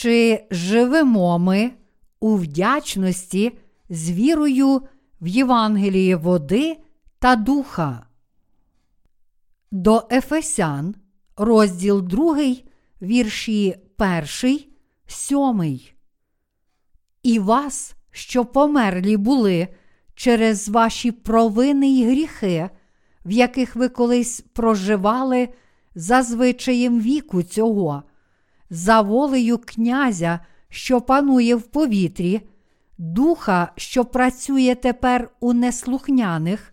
Чи живемо ми у вдячності з вірою в Євангеліє води та духа? До Ефесян, розділ 2, вірші 1, 7. І вас, що померлі були через ваші провини й гріхи, в яких ви колись проживали за звичаєм віку цього, за волею князя, що панує в повітрі, духа, що працює тепер у неслухняних,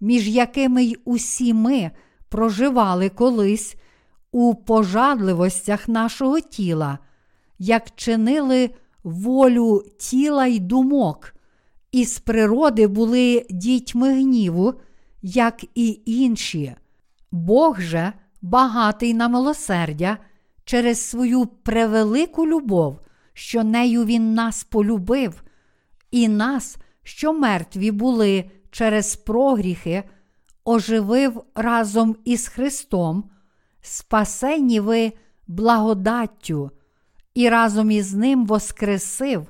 між якими й усі ми проживали колись у пожадливостях нашого тіла, як чинили волю тіла й думок, і з природи були дітьми гніву, як і інші. Бог же, багатий на милосердя, через свою превелику любов, що нею Він нас полюбив, і нас, що мертві були через прогріхи, оживив разом із Христом, спасені ви благодаттю, і разом із Ним воскресив,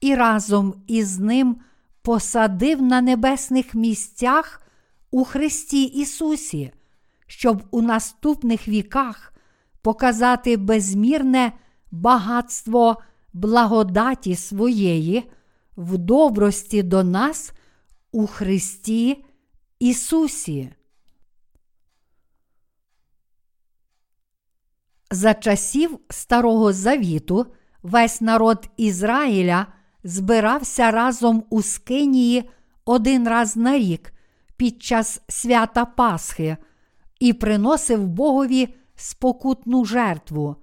і разом із Ним посадив на небесних місцях у Христі Ісусі, щоб у наступних віках показати безмірне багатство благодаті своєї в добрості до нас у Христі Ісусі. За часів Старого Завіту весь народ Ізраїля збирався разом у Скинії один раз на рік під час свята Пасхи і приносив Богові спокутну жертву.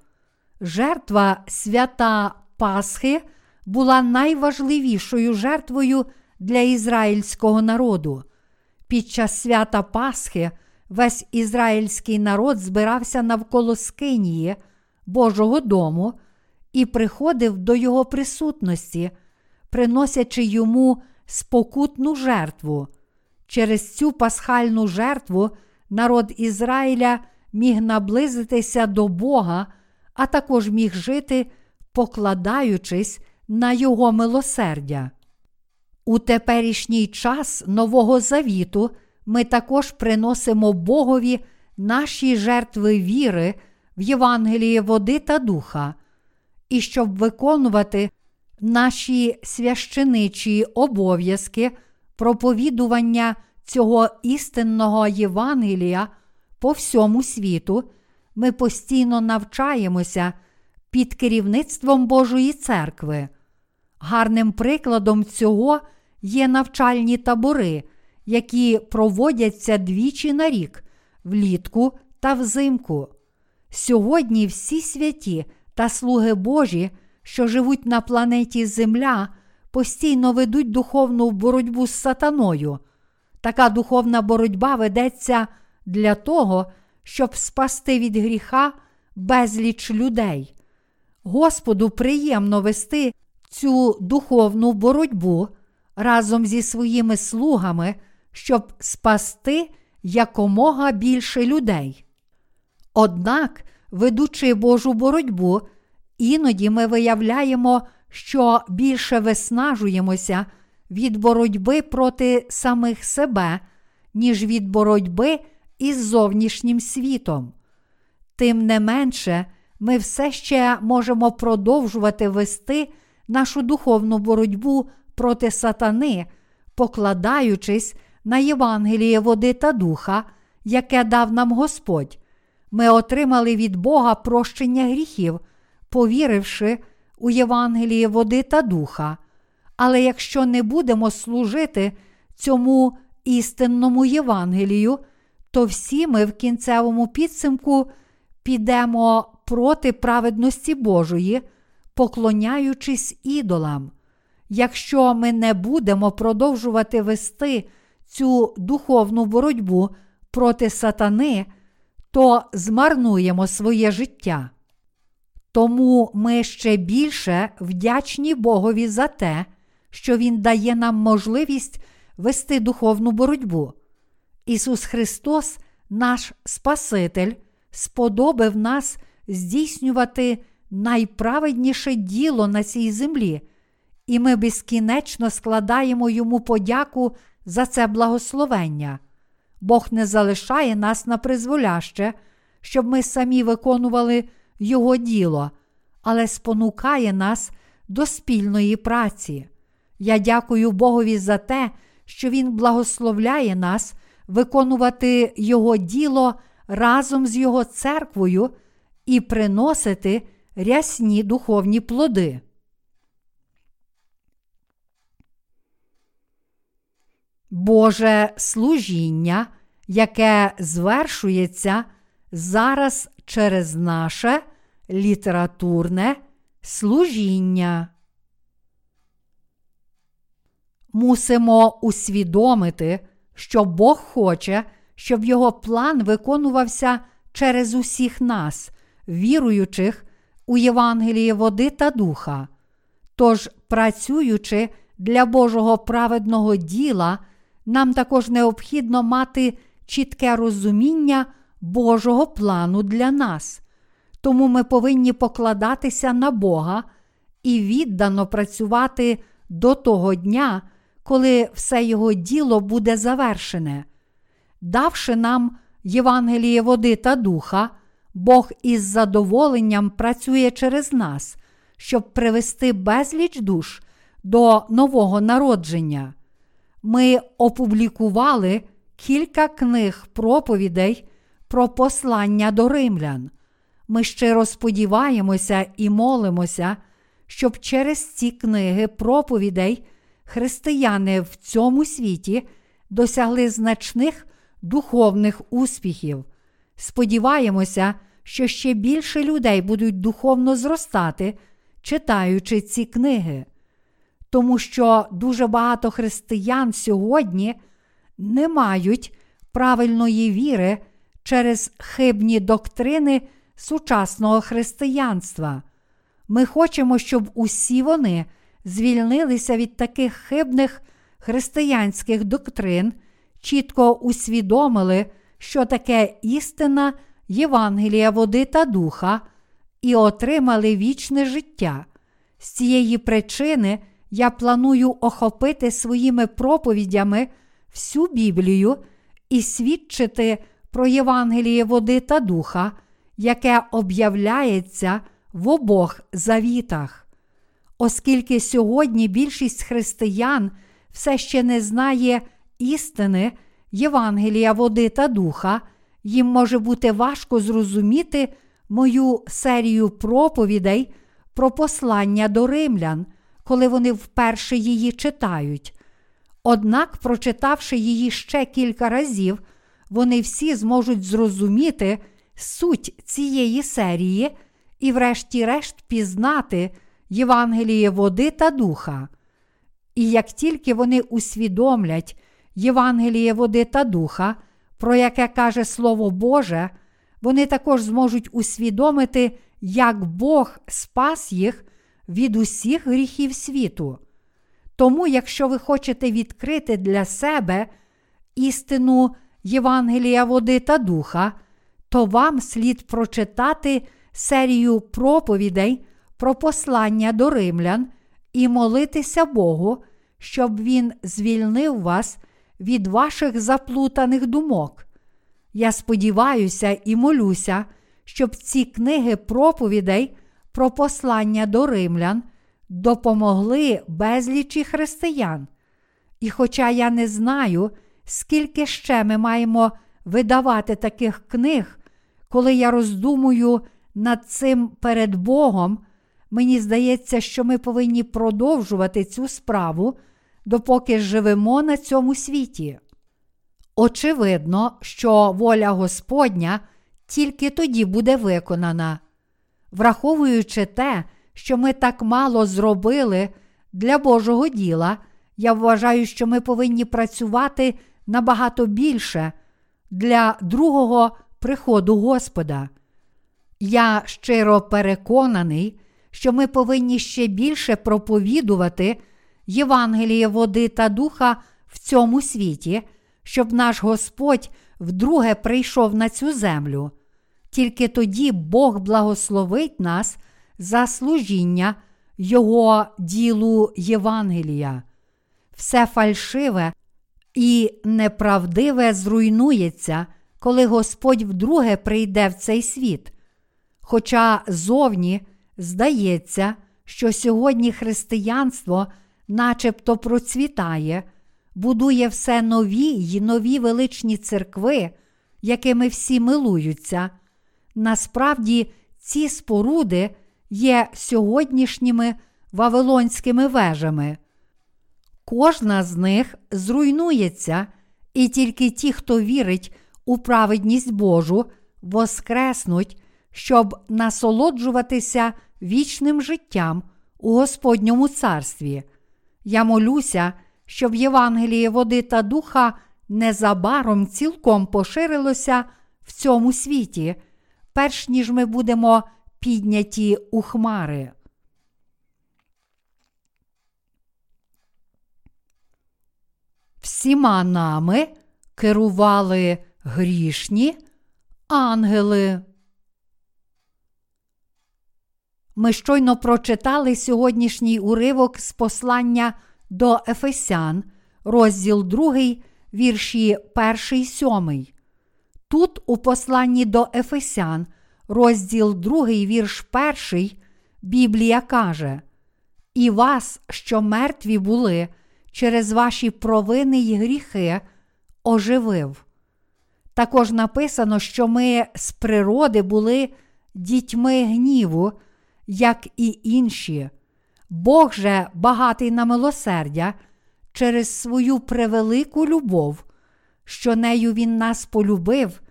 Жертва свята Пасхи була найважливішою жертвою для ізраїльського народу. Під час свята Пасхи весь ізраїльський народ збирався навколо Скинії, Божого дому, і приходив до його присутності, приносячи йому спокутну жертву. Через цю пасхальну жертву народ Ізраїля міг наблизитися до Бога, а також міг жити, покладаючись на Його милосердя. У теперішній час Нового Завіту ми також приносимо Богові наші жертви віри в Євангеліє води та духа, і щоб виконувати наші священичі обов'язки проповідування цього істинного Євангелія по всьому світу, ми постійно навчаємося під керівництвом Божої церкви. Гарним прикладом цього є навчальні табори, які проводяться двічі на рік влітку та взимку. Сьогодні всі святі та слуги Божі, що живуть на планеті Земля, постійно ведуть духовну боротьбу з сатаною. Така духовна боротьба ведеться для того, щоб спасти від гріха безліч людей. Господу приємно вести цю духовну боротьбу разом зі своїми слугами, щоб спасти якомога більше людей. Однак, ведучи Божу боротьбу, іноді ми виявляємо, що більше виснажуємося від боротьби проти самих себе, ніж від боротьби із зовнішнім світом. Тим не менше, ми все ще можемо продовжувати вести нашу духовну боротьбу проти сатани, покладаючись на Євангеліє води та духа, яке дав нам Господь. Ми отримали від Бога прощення гріхів, повіривши у Євангеліє води та духа. Але якщо не будемо служити цьому істинному Євангелію, то всі ми в кінцевому підсумку підемо проти праведності Божої, поклоняючись ідолам. Якщо ми не будемо продовжувати вести цю духовну боротьбу проти сатани, то змарнуємо своє життя. Тому ми ще більше вдячні Богові за те, що Він дає нам можливість вести духовну боротьбу. Ісус Христос, наш Спаситель, сподобив нас здійснювати найправедніше діло на цій землі, і ми безкінечно складаємо йому подяку за це благословення. Бог не залишає нас на призволяще, щоб ми самі виконували Його діло, але спонукає нас до спільної праці. Я дякую Богові за те, що Він благословляє нас виконувати Його діло разом з Його церквою і приносити рясні духовні плоди. Боже служіння, яке звершується зараз через наше літературне служіння. Мусимо усвідомити, що Бог хоче, щоб його план виконувався через усіх нас, віруючих у Євангелії води та духа. Тож, працюючи для Божого праведного діла, нам також необхідно мати чітке розуміння Божого плану для нас. Тому ми повинні покладатися на Бога і віддано працювати до того дня, коли все його діло буде завершене. Давши нам Євангеліє води та духа, Бог із задоволенням працює через нас, щоб привести безліч душ до нового народження. Ми опублікували кілька книг проповідей про послання до римлян. Ми щиро сподіваємося і молимося, щоб через ці книги проповідей християни в цьому світі досягли значних духовних успіхів. Сподіваємося, що ще більше людей будуть духовно зростати, читаючи ці книги. Тому що дуже багато християн сьогодні не мають правильної віри через хибні доктрини сучасного християнства. Ми хочемо, щоб усі вони звільнилися від таких хибних християнських доктрин, чітко усвідомили, що таке істина Євангелія води та духа, і отримали вічне життя. З цієї причини я планую охопити своїми проповідями всю Біблію і свідчити про Євангеліє води та духа, яке об'являється в обох завітах. Оскільки сьогодні більшість християн все ще не знає істини Євангелія води та духа, їм може бути важко зрозуміти мою серію проповідей про послання до римлян, коли вони вперше її читають. Однак, прочитавши її ще кілька разів, вони всі зможуть зрозуміти суть цієї серії і, врешті-решт, пізнати Євангеліє води та духа. І як тільки вони усвідомлять Євангеліє води та духа, про яке каже Слово Боже, вони також зможуть усвідомити, як Бог спас їх від усіх гріхів світу. Тому, якщо ви хочете відкрити для себе істину Євангелія води та духа, то вам слід прочитати серію проповідей про послання до римлян і молитися Богу, щоб Він звільнив вас від ваших заплутаних думок. Я сподіваюся і молюся, щоб ці книги проповідей про послання до римлян допомогли безлічі християн. І хоча я не знаю, скільки ще ми маємо видавати таких книг, коли я роздумую над цим перед Богом, мені здається, що ми повинні продовжувати цю справу, допоки живемо на цьому світі. Очевидно, що воля Господня тільки тоді буде виконана. Враховуючи те, що ми так мало зробили для Божого діла, я вважаю, що ми повинні працювати набагато більше для другого приходу Господа. Я щиро переконаний, що ми повинні ще більше проповідувати Євангеліє води та духа в цьому світі, щоб наш Господь вдруге прийшов на цю землю. Тільки тоді Бог благословить нас за служіння Його ділу Євангелія. Все фальшиве і неправдиве зруйнується, коли Господь вдруге прийде в цей світ. Хоча зовні здається, що сьогодні християнство начебто процвітає, будує все нові й нові величні церкви, якими всі милуються. Насправді, ці споруди є сьогоднішніми вавилонськими вежами. Кожна з них зруйнується, і тільки ті, хто вірить у праведність Божу, воскреснуть, щоб насолоджуватися вічним життям у Господньому царстві. Я молюся, щоб Євангеліє води та духа незабаром цілком поширилося в цьому світі, перш ніж ми будемо підняті у хмари. Всіма нами керували грішні ангели. Ми щойно прочитали сьогоднішній уривок з послання до Ефесян, розділ 2, вірші 1 7. Тут, у посланні до Ефесян, розділ 2, вірш 1, Біблія каже: І вас, що мертві були через ваші провини й гріхи, оживив. Також написано, що ми з природи були дітьми гніву, як і інші. Бог же багатий на милосердя через свою превелику любов, що нею Він нас полюбив,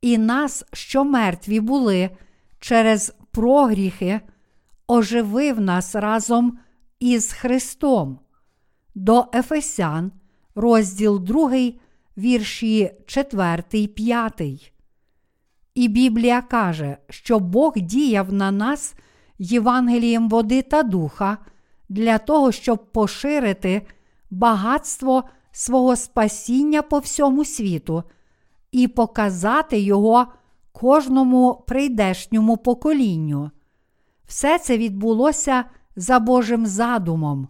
і нас, що мертві були, через прогріхи, оживив нас разом із Христом. До Ефесян, розділ 2, вірші 4, 5. І Біблія каже, що Бог діяв на нас Євангелієм води та духа для того, щоб поширити багатство свого спасіння по всьому світу і показати його кожному прийдешньому поколінню. Все це відбулося за Божим задумом.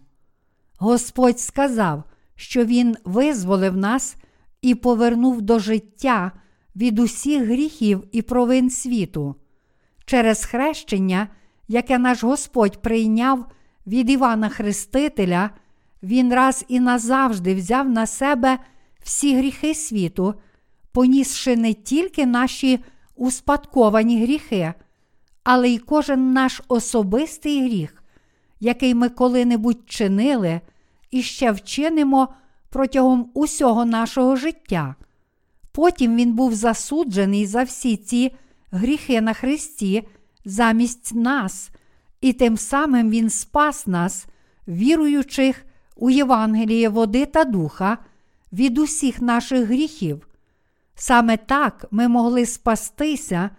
Господь сказав, що Він визволив нас і повернув до життя від усіх гріхів і провин світу. Через хрещення, яке наш Господь прийняв від Івана Хрестителя, Він раз і назавжди взяв на себе всі гріхи світу, понісши не тільки наші успадковані гріхи, але й кожен наш особистий гріх, який ми коли-небудь чинили і ще вчинимо протягом усього нашого життя. Потім він був засуджений за всі ці гріхи на Христі замість нас, і тим самим Він спас нас, віруючих у Євангеліє води та духа від усіх наших гріхів. Саме так ми могли спастися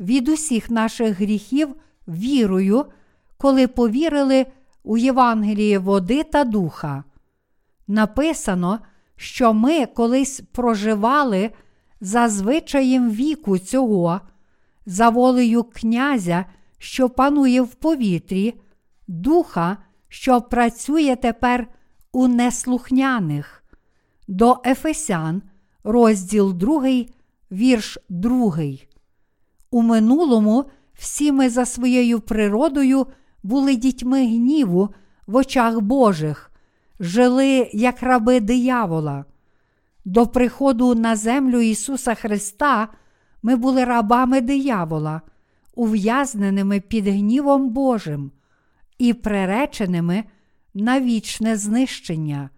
від усіх наших гріхів вірою, коли повірили у Євангеліє води та духа. Написано, що ми колись проживали за звичаєм віку цього, за волею князя, що панує в повітрі, духа, що працює тепер у неслухняних. До Ефесян, розділ 2, вірш 2. У минулому всі ми за своєю природою були дітьми гніву в очах Божих, жили як раби диявола. До приходу на землю Ісуса Христа ми були рабами диявола, ув'язненими під гнівом Божим і приреченими на вічне знищення.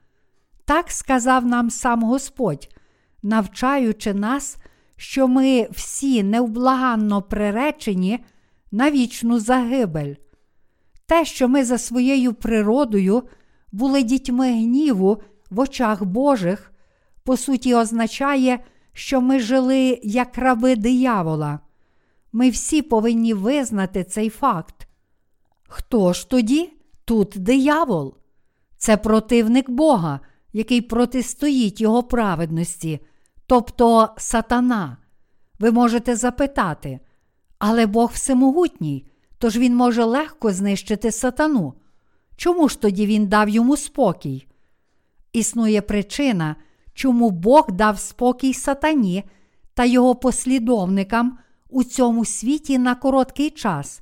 Так сказав нам сам Господь, навчаючи нас, що ми всі невблаганно приречені на вічну загибель. Те, що ми за своєю природою були дітьми гніву в очах Божих, по суті, означає, що ми жили як раби диявола. Ми всі повинні визнати цей факт. Хто ж тоді тут диявол? Це противник Бога, який протистоїть Його праведності, тобто сатана. Ви можете запитати, але Бог всемогутній, тож він може легко знищити сатану. Чому ж тоді він дав йому спокій? Існує причина, чому Бог дав спокій сатані та його послідовникам у цьому світі на короткий час.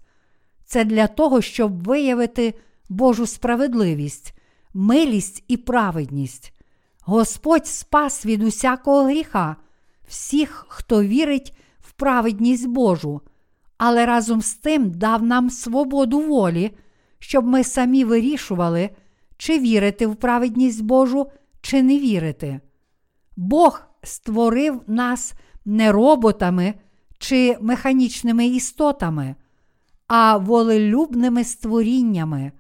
Це для того, щоб виявити Божу справедливість, милість і праведність. Господь спас від усякого гріха, всіх, хто вірить в праведність Божу, але разом з тим дав нам свободу волі, щоб ми самі вирішували, чи вірити в праведність Божу, чи не вірити. Бог створив нас не роботами чи механічними істотами, а волелюбними створіннями.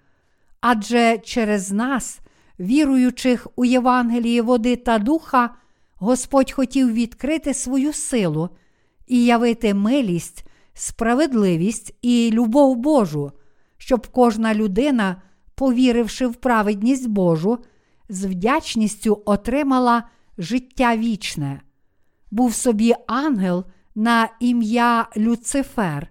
Адже через нас, віруючих у Євангелії води та духа, Господь хотів відкрити свою силу і явити милість, справедливість і любов Божу, щоб кожна людина, повіривши в праведність Божу, з вдячністю отримала життя вічне. Був собі ангел на ім'я Люцифер,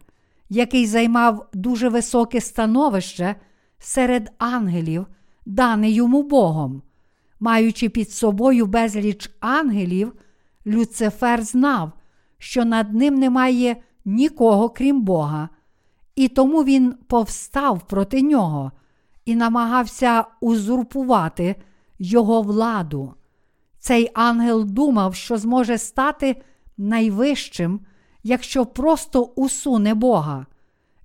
який займав дуже високе становище серед ангелів, дане йому Богом. Маючи під собою безліч ангелів, Люцифер знав, що над ним немає нікого крім Бога, і тому він повстав проти нього і намагався узурпувати його владу. Цей ангел думав, що зможе стати найвищим, якщо просто усуне Бога.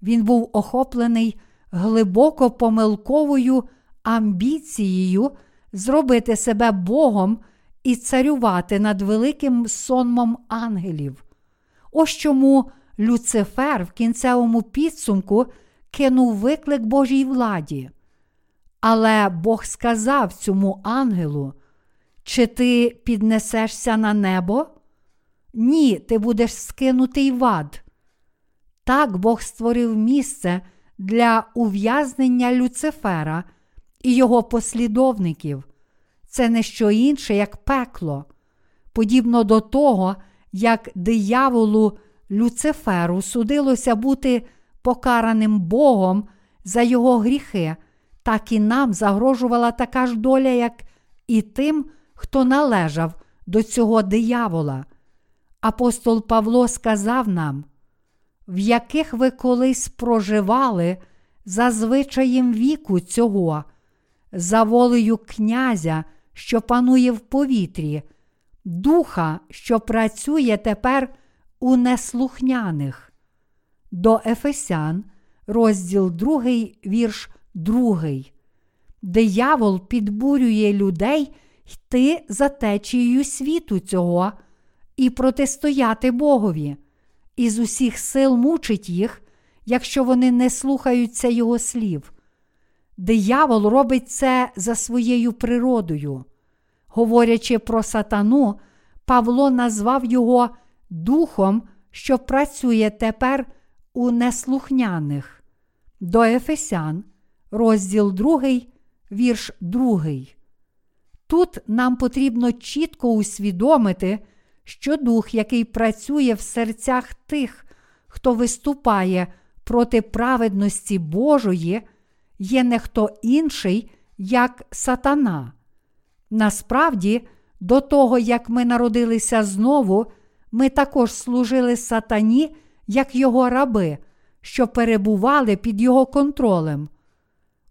Він був охоплений глибоко помилковою амбіцією зробити себе Богом і царювати над великим сонмом ангелів. Ось чому Люцифер в кінцевому підсумку кинув виклик Божій владі. Але Бог сказав цьому ангелу, чи ти піднесешся на небо? Ні, ти будеш скинутий в ад. Так Бог створив місце для ув'язнення Люцифера і його послідовників. Це не що інше, як пекло, подібно до того, як дияволу Люциферу судилося бути покараним Богом за його гріхи, так і нам загрожувала така ж доля, як і тим, хто належав до цього диявола. Апостол Павло сказав нам, в яких ви колись проживали за звичаєм віку цього, за волею князя, що панує в повітрі, духа, що працює тепер у неслухняних. До Ефесян, розділ 2, вірш 2. Диявол підбурює людей йти за течією світу цього і протистояти Богові, і з усіх сил мучить їх, якщо вони не слухаються Його слів. Диявол робить це за своєю природою. Говорячи про сатану, Павло назвав його духом, що працює тепер у неслухняних. До Ефесян, розділ 2, вірш 2. Тут нам потрібно чітко усвідомити, що дух, який працює в серцях тих, хто виступає проти праведності Божої, є не хто інший, як сатана. Насправді, до того, як ми народилися знову, ми також служили сатані, як його раби, що перебували під його контролем.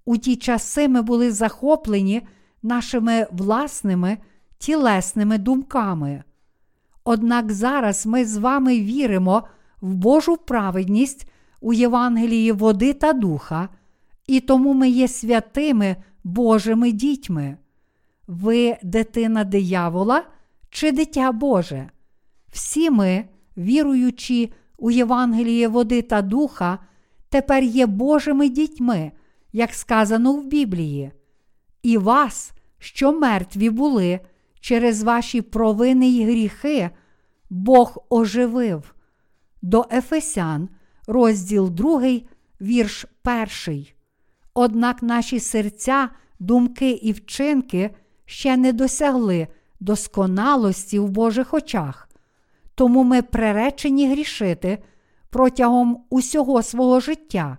У ті часи ми були захоплені нашими власними тілесними думками. Однак зараз ми з вами віримо в Божу праведність у Євангелії води та духа, і тому ми є святими Божими дітьми. Ви дитина диявола чи дитя Боже? Всі ми, віруючи у Євангеліє води та духа, тепер є Божими дітьми, як сказано в Біблії. І вас, що мертві були через ваші провини й гріхи, Бог оживив. До Ефесян, розділ 2, вірш 1. Однак наші серця, думки і вчинки ще не досягли досконалості в Божих очах, тому ми преречені грішити протягом усього свого життя.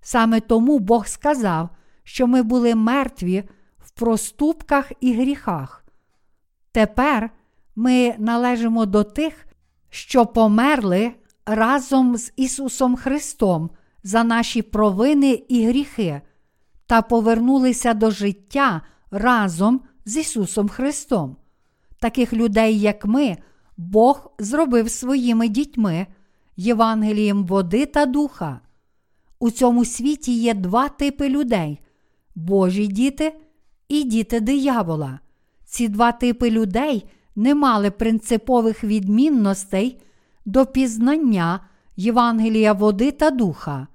Саме тому Бог сказав, що ми були мертві проступках і гріхах. Тепер ми належимо до тих, що померли разом з Ісусом Христом за наші провини і гріхи, та повернулися до життя разом з Ісусом Христом. Таких людей, як ми, Бог зробив своїми дітьми, Євангелієм води та духа. У цьому світі є два типи людей Божі діти і діти диявола. Ці два типи людей не мали принципових відмінностей до пізнання Євангелія води та духа.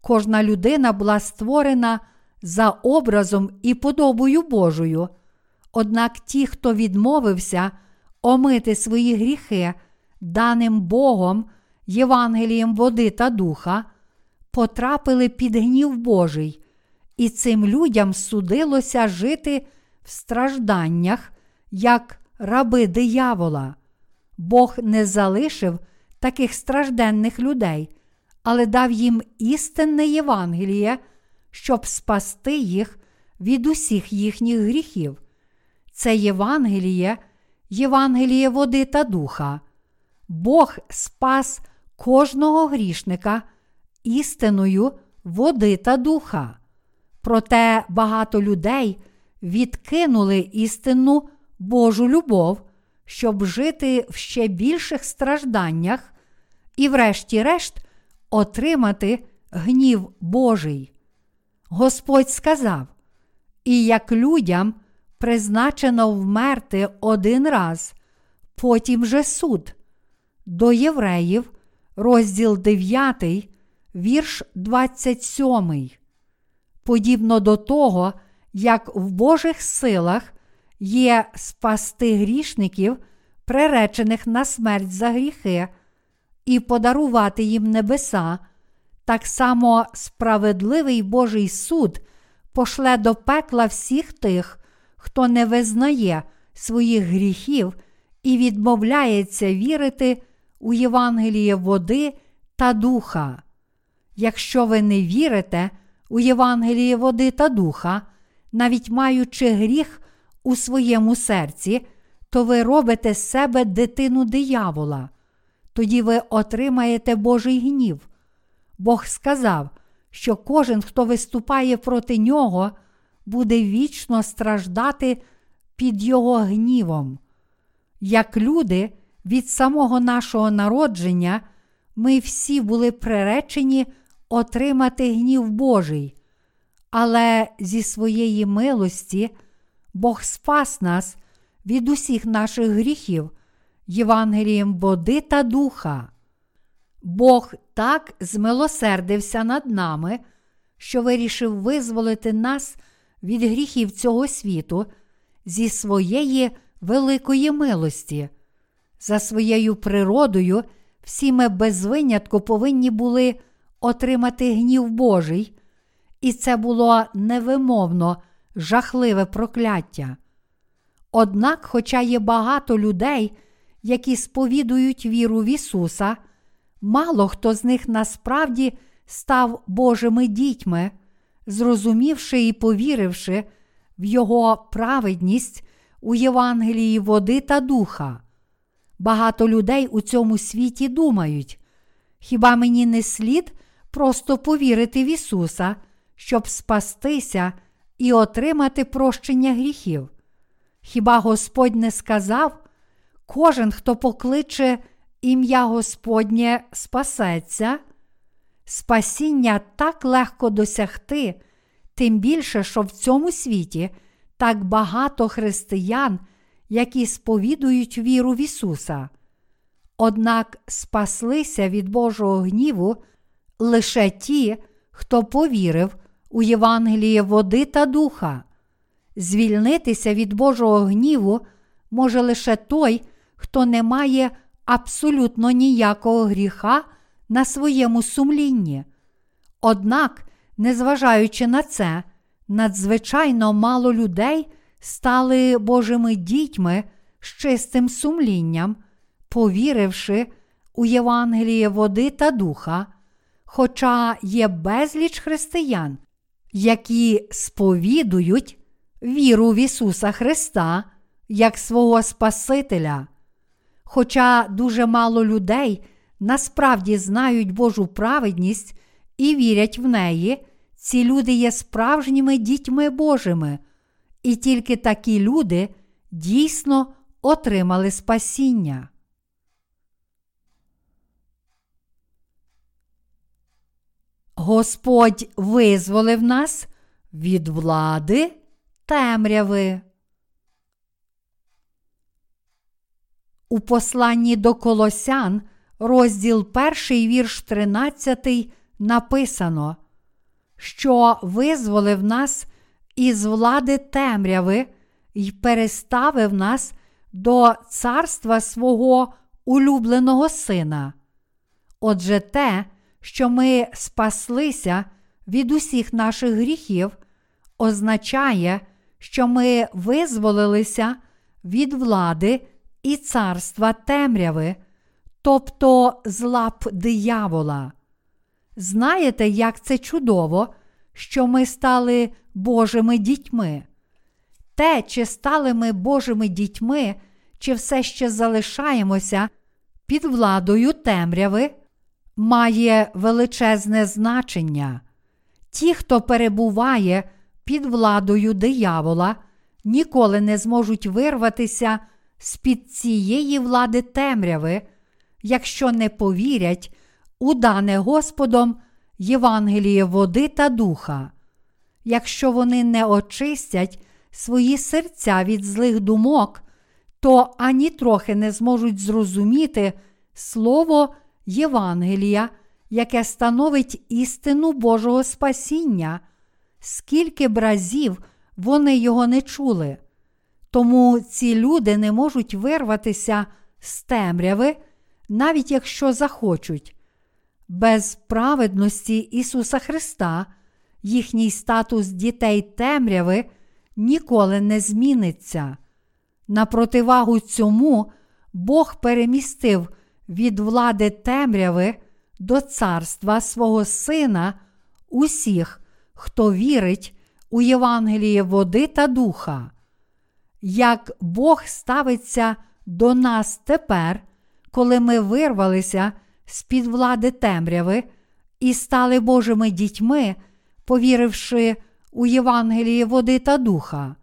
Кожна людина була створена за образом і подобою Божою. Однак ті, хто відмовився омити свої гріхи, даним Богом, Євангелієм води та духа, потрапили під гнів Божий, і цим людям судилося жити в стражданнях, як раби диявола. Бог не залишив таких стражденних людей, але дав їм істинне Євангеліє, щоб спасти їх від усіх їхніх гріхів. Це Євангеліє, Євангеліє води та духа. Бог спас кожного грішника істиною води та духа. Проте багато людей відкинули істинну Божу любов, щоб жити в ще більших стражданнях і, врешті-решт, отримати гнів Божий. Господь сказав: І як людям призначено вмерти один раз, потім же суд. До євреїв, розділ 9, вірш 27. Подібно до того, як в Божих силах є спасти грішників, приречених на смерть за гріхи, і подарувати їм небеса, так само справедливий Божий суд пошле до пекла всіх тих, хто не визнає своїх гріхів і відмовляється вірити у Євангеліє води та духа. Якщо ви не вірите у Євангеліє води та духа, навіть маючи гріх у своєму серці, то ви робите з себе дитину диявола. Тоді ви отримаєте Божий гнів. Бог сказав, що кожен, хто виступає проти нього, буде вічно страждати під його гнівом. Як люди від самого нашого народження, ми всі були приречені отримати гнів Божий, але зі своєї милості Бог спас нас від усіх наших гріхів, Євангелієм води та духа. Бог так змилосердився над нами, що вирішив визволити нас від гріхів цього світу зі своєї великої милості. За своєю природою, всі ми без винятку повинні були отримати гнів Божий, і це було невимовно жахливе прокляття. Однак, хоча є багато людей, які сповідують віру в Ісуса, мало хто з них насправді став Божими дітьми, зрозумівши і повіривши в Його праведність у Євангелії води та духа. Багато людей у цьому світі думають, хіба мені не слід просто повірити в Ісуса, щоб спастися і отримати прощення гріхів? Хіба Господь не сказав, кожен, хто покличе ім'я Господнє, спасеться? Спасіння так легко досягти, тим більше, що в цьому світі так багато християн, які сповідують віру в Ісуса. Однак спаслися від Божого гніву лише ті, хто повірив у Євангеліє води та духа. Звільнитися від Божого гніву може лише той, хто не має абсолютно ніякого гріха на своєму сумлінні. Однак, незважаючи на це, надзвичайно мало людей стали Божими дітьми з чистим сумлінням, повіривши у Євангеліє води та духа, Хоча є безліч християн, які сповідують віру в Ісуса Христа як свого Спасителя. Хоча дуже мало людей насправді знають Божу праведність і вірять в неї, ці люди є справжніми дітьми Божими, і тільки такі люди дійсно отримали спасіння. Господь визволив нас від влади темряви. У посланні до Колосян, розділ 1, вірш 13, написано, що визволив нас із влади темряви і переставив нас до царства свого улюбленого сина. Отже, те, що ми спаслися від усіх наших гріхів, означає, що ми визволилися від влади і царства темряви, тобто з лап диявола. Знаєте, як це чудово, що ми стали Божими дітьми? Те, чи стали ми Божими дітьми, чи все ще залишаємося під владою темряви, має величезне значення. Ті, хто перебуває під владою диявола, ніколи не зможуть вирватися з під цієї влади темряви, якщо не повірять у дане Господом Євангеліє води та духа, якщо вони не очистять свої серця від злих думок, то ані трохи не зможуть зрозуміти Слово Євангелія, яке становить істину Божого спасіння, скільки б разів вони його не чули. Тому ці люди не можуть вирватися з темряви, навіть якщо захочуть. Без праведності Ісуса Христа їхній статус дітей темряви ніколи не зміниться. На противагу цьому Бог перемістив від влади темряви до царства свого Сина усіх, хто вірить у Євангеліє води та духа. Як Бог ставиться до нас тепер, коли ми вирвалися з під влади темряви і стали Божими дітьми, повіривши у Євангеліє води та духа.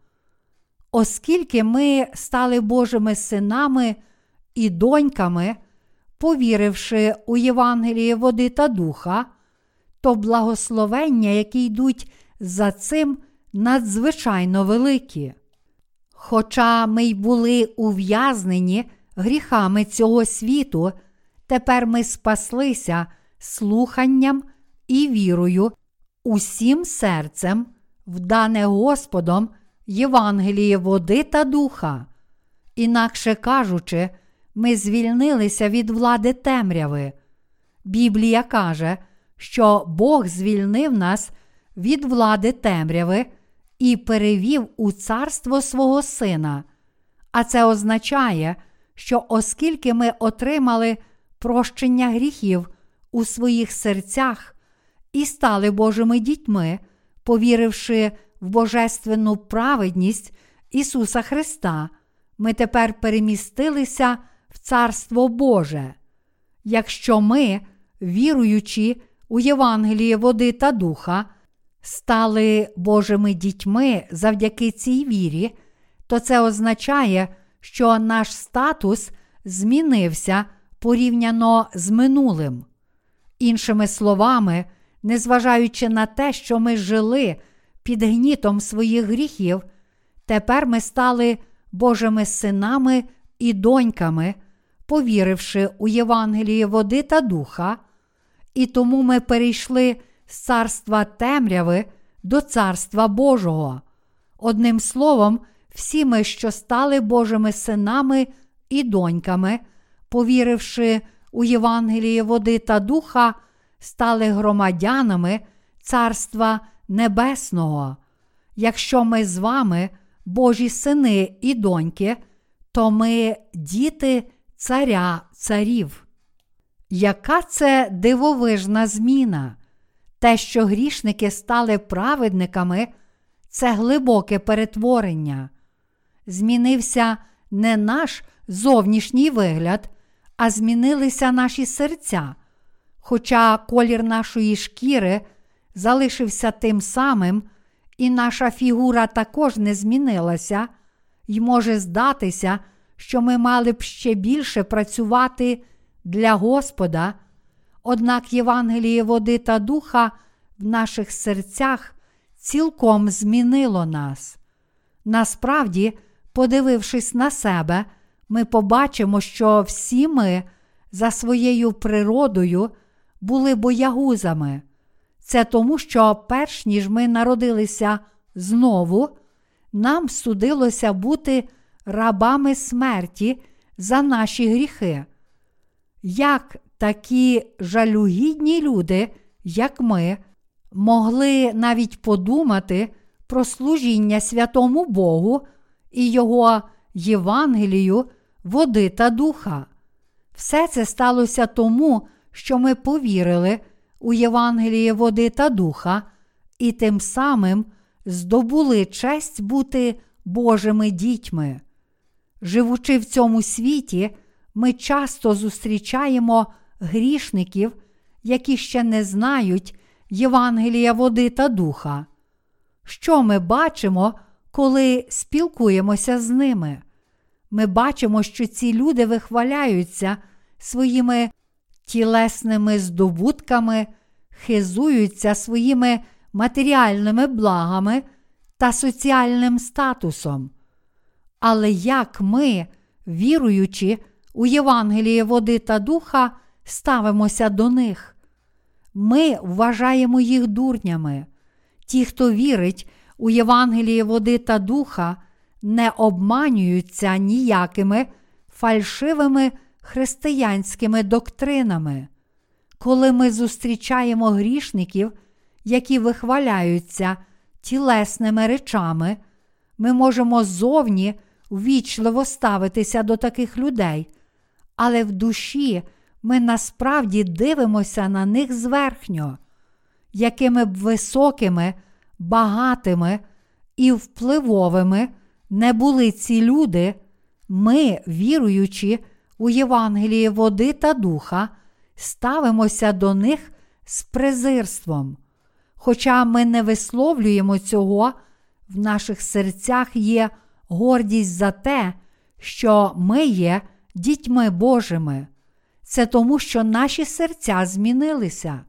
Оскільки ми стали Божими синами і доньками, повіривши у Євангеліє води та духа, то благословення, які йдуть за цим, надзвичайно великі. Хоча ми й були ув'язнені гріхами цього світу, тепер ми спаслися слуханням і вірою, усім серцем, вдане Господом Євангеліє води та духа. Інакше кажучи, ми звільнилися від влади темряви. Біблія каже, що Бог звільнив нас від влади темряви і перевів у царство свого Сина. А це означає, що оскільки ми отримали прощення гріхів у своїх серцях і стали Божими дітьми, повіривши в божественну праведність Ісуса Христа, ми тепер перемістилися Царство Боже. Якщо ми, віруючи у Євангеліє води та духа, стали Божими дітьми завдяки цій вірі, то це означає, що наш статус змінився порівняно з минулим. Іншими словами, незважаючи на те, що ми жили під гнітом своїх гріхів, тепер ми стали Божими синами і доньками, повіривши у Євангеліє води та духа, і тому ми перейшли з царства темряви до царства Божого. Одним словом, всі ми, що стали Божими синами і доньками, повіривши у Євангеліє води та духа, стали громадянами Царства Небесного. Якщо ми з вами, Божі сини і доньки, то ми діти Царя Царів. Яка це дивовижна зміна? Те, що грішники стали праведниками, це глибоке перетворення. Змінився не наш зовнішній вигляд, а змінилися наші серця. Хоча колір нашої шкіри залишився тим самим, і наша фігура також не змінилася, й може здатися, що ми мали б ще більше працювати для Господа, однак Євангеліє води та духа в наших серцях цілком змінило нас. Насправді, подивившись на себе, ми побачимо, що всі ми за своєю природою були боягузами. Це тому, що перш ніж ми народилися знову, нам судилося бути рабами смерті за наші гріхи. Як такі жалюгідні люди, як ми, могли навіть подумати про служіння святому Богу і Його Євангелію, води та духа. Все це сталося тому, що ми повірили у Євангеліє води та духа, і тим самим здобули честь бути Божими дітьми. Живучи в цьому світі, ми часто зустрічаємо грішників, які ще не знають Євангелія води та духа. Що ми бачимо, коли спілкуємося з ними? Ми бачимо, що ці люди вихваляються своїми тілесними здобутками, хизуються своїми матеріальними благами та соціальним статусом. Але як ми, віруючи у Євангеліє води та духа, ставимося до них? Ми вважаємо їх дурнями. Ті, хто вірить у Євангеліє води та духа, не обманюються ніякими фальшивими християнськими доктринами. Коли ми зустрічаємо грішників, які вихваляються тілесними речами, ми можемо зовні ввічливо ставитися до таких людей, але в душі ми насправді дивимося на них зверхньо, якими б високими, багатими і впливовими не були ці люди, ми, віруючи у Євангелії води та духа, ставимося до них з презирством. Хоча ми не висловлюємо цього, в наших серцях є гордість за те, що ми є дітьми Божими. Це тому, що наші серця змінилися.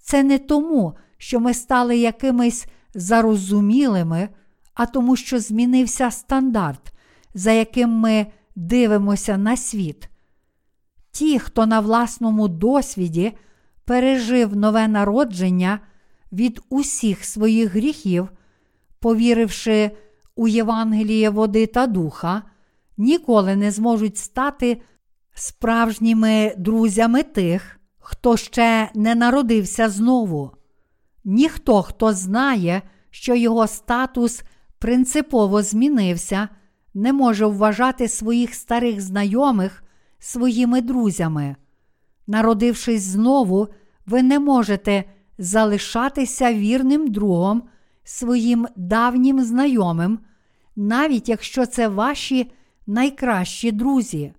Це не тому, що ми стали якимись зарозумілими, а тому, що змінився стандарт, за яким ми дивимося на світ. Ті, хто на власному досвіді пережив нове народження від усіх своїх гріхів, повіривши у Євангеліє води та духа, ніколи не зможуть стати справжніми друзями тих, хто ще не народився знову. Ніхто, хто знає, що його статус принципово змінився, не може вважати своїх старих знайомих своїми друзями. Народившись знову, ви не можете залишатися вірним другом своїм давнім знайомим, навіть якщо це ваші найкращі друзі.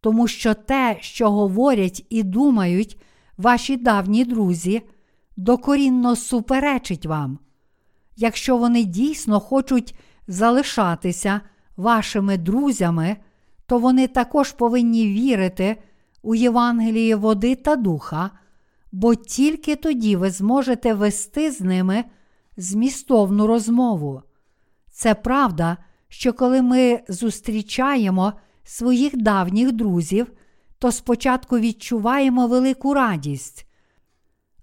Тому що те, що говорять і думають ваші давні друзі, докорінно суперечить вам. Якщо вони дійсно хочуть залишатися вашими друзями, то вони також повинні вірити у Євангеліє води та духа, бо тільки тоді ви зможете вести з ними змістовну розмову. Це правда, що коли ми зустрічаємо своїх давніх друзів, то спочатку відчуваємо велику радість.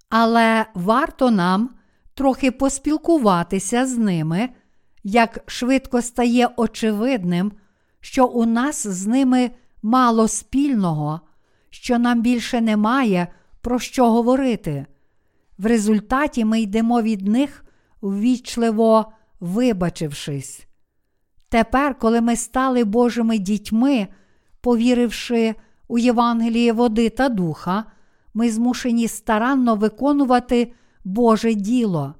Але варто нам трохи поспілкуватися з ними, як швидко стає очевидним, що у нас з ними мало спільного, що нам більше немає про що говорити. В результаті ми йдемо від них ввічливо вибачившись. Тепер, коли ми стали Божими дітьми, повіривши у Євангелії води та духа, ми змушені старанно виконувати Боже діло.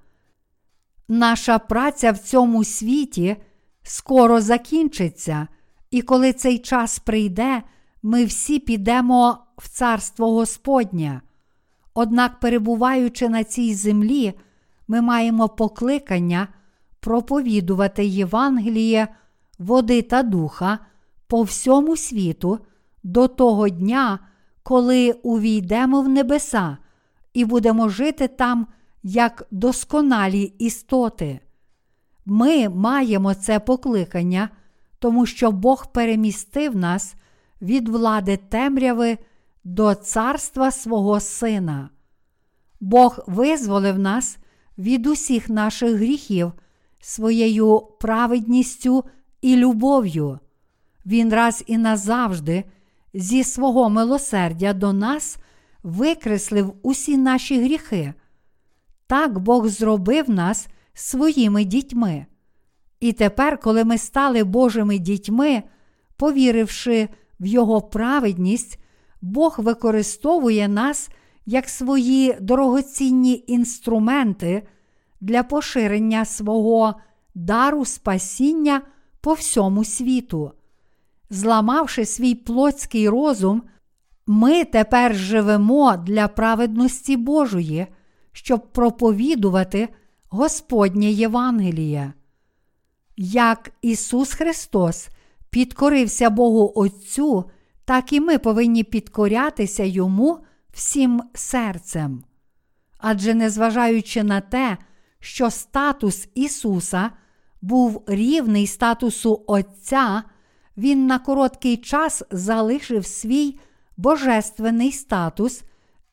Наша праця в цьому світі скоро закінчиться, і коли цей час прийде, ми всі підемо в Царство Господнє. Однак, перебуваючи на цій землі, ми маємо покликання проповідувати Євангеліє, води та духа по всьому світу до того дня, коли увійдемо в небеса і будемо жити там як досконалі істоти. Ми маємо це покликання, тому що Бог перемістив нас від влади темряви до царства свого Сина. Бог визволив нас від усіх наших гріхів своєю праведністю і любов'ю. Він раз і назавжди зі свого милосердя до нас викреслив усі наші гріхи. Так Бог зробив нас своїми дітьми. І тепер, коли ми стали Божими дітьми, повіривши в Його праведність, Бог використовує нас як свої дорогоцінні інструменти для поширення свого дару спасіння по всьому світу. Зламавши свій плотський розум, ми тепер живемо для праведності Божої, щоб проповідувати Господнє Євангеліє. Як Ісус Христос підкорився Богу Отцю, так і ми повинні підкорятися Йому всім серцем. Адже незважаючи на те, що статус Ісуса був рівний статусу Отця, Він на короткий час залишив свій божественний статус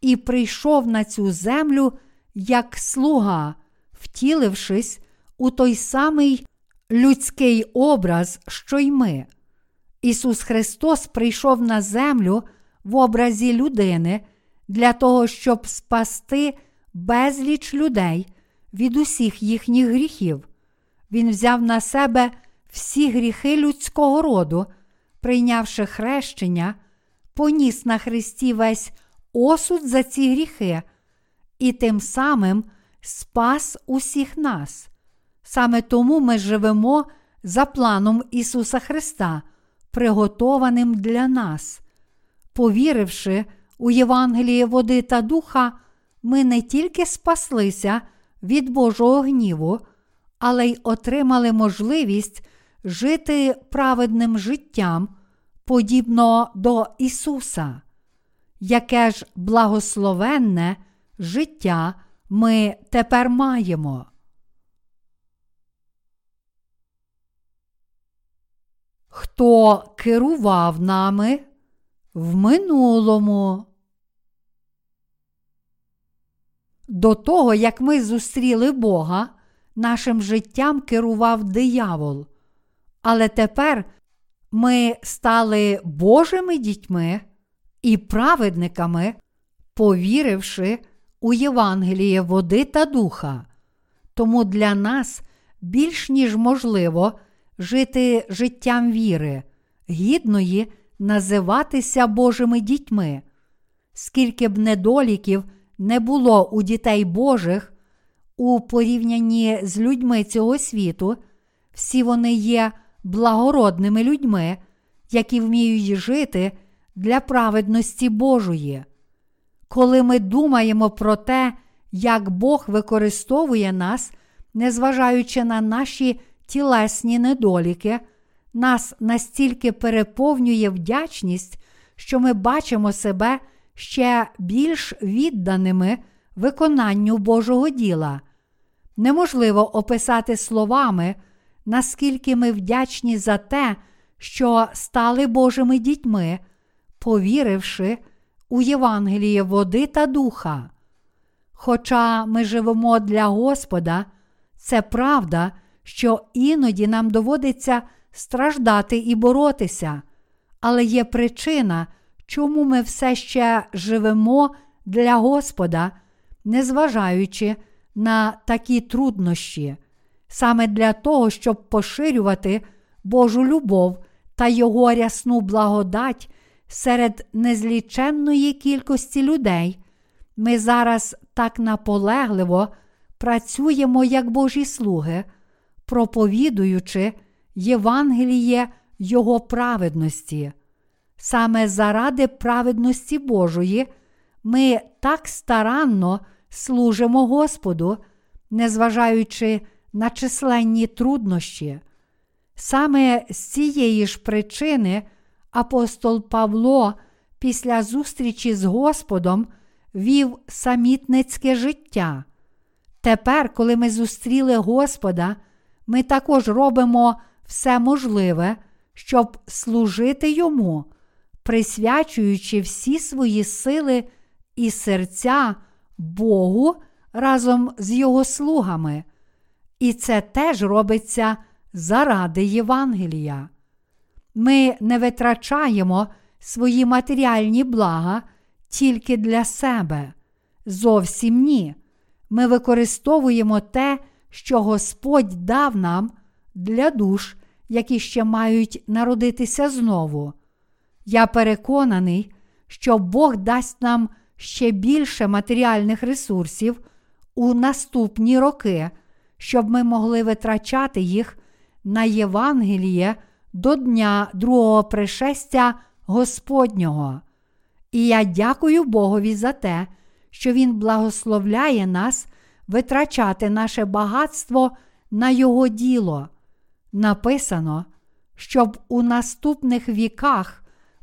і прийшов на цю землю як слуга, втілившись у той самий людський образ, що й ми. Ісус Христос прийшов на землю в образі людини для того, щоб спасти безліч людей від усіх їхніх гріхів. Він взяв на себе всі гріхи людського роду, прийнявши хрещення, поніс на Христі весь осуд за ці гріхи і тим самим спас усіх нас. Саме тому ми живемо за планом Ісуса Христа, приготованим для нас. Повіривши у Євангеліє води та духа, ми не тільки спаслися від Божого гніву, але й отримали можливість жити праведним життям, подібно до Ісуса. Яке ж благословенне життя ми тепер маємо. Хто керував нами в минулому? До того, як ми зустріли Бога, нашим життям керував диявол. Але тепер ми стали Божими дітьми і праведниками, повіривши у Євангеліє води та духа. Тому для нас більш ніж можливо жити життям віри, гідної називатися Божими дітьми. Скільки б недоліків не було у дітей Божих у порівнянні з людьми цього світу, всі вони є благородними людьми, які вміють жити для праведності Божої. Коли ми думаємо про те, як Бог використовує нас, незважаючи на наші тілесні недоліки, нас настільки переповнює вдячність, що ми бачимо себе ще більш відданими виконанню Божого діла. Неможливо описати словами, наскільки ми вдячні за те, що стали Божими дітьми, повіривши у Євангеліє води та духа. Хоча ми живемо для Господа, це правда, що іноді нам доводиться страждати і боротися, але є причина, чому ми все ще живемо для Господа, незважаючи на такі труднощі, саме для того, щоб поширювати Божу любов та Його рясну благодать серед незліченної кількості людей, ми зараз так наполегливо працюємо як Божі слуги, проповідуючи Євангеліє Його праведності. Саме заради праведності Божої ми так старанно служимо Господу, незважаючи на численні труднощі. Саме з цієї ж причини апостол Павло після зустрічі з Господом вів самітницьке життя. Тепер, коли ми зустріли Господа, ми також робимо все можливе, щоб служити Йому, присвячуючи всі свої сили і серця Богу разом з Його слугами. І це теж робиться заради Євангелія. Ми не витрачаємо свої матеріальні блага тільки для себе. Зовсім ні. Ми використовуємо те, що Господь дав нам для душ, які ще мають народитися знову. Я переконаний, що Бог дасть нам ще більше матеріальних ресурсів у наступні роки, щоб ми могли витрачати їх на Євангеліє до дня другого пришестя Господнього. І я дякую Богові за те, що Він благословляє нас витрачати наше багатство на Його діло. Написано, щоб у наступних віках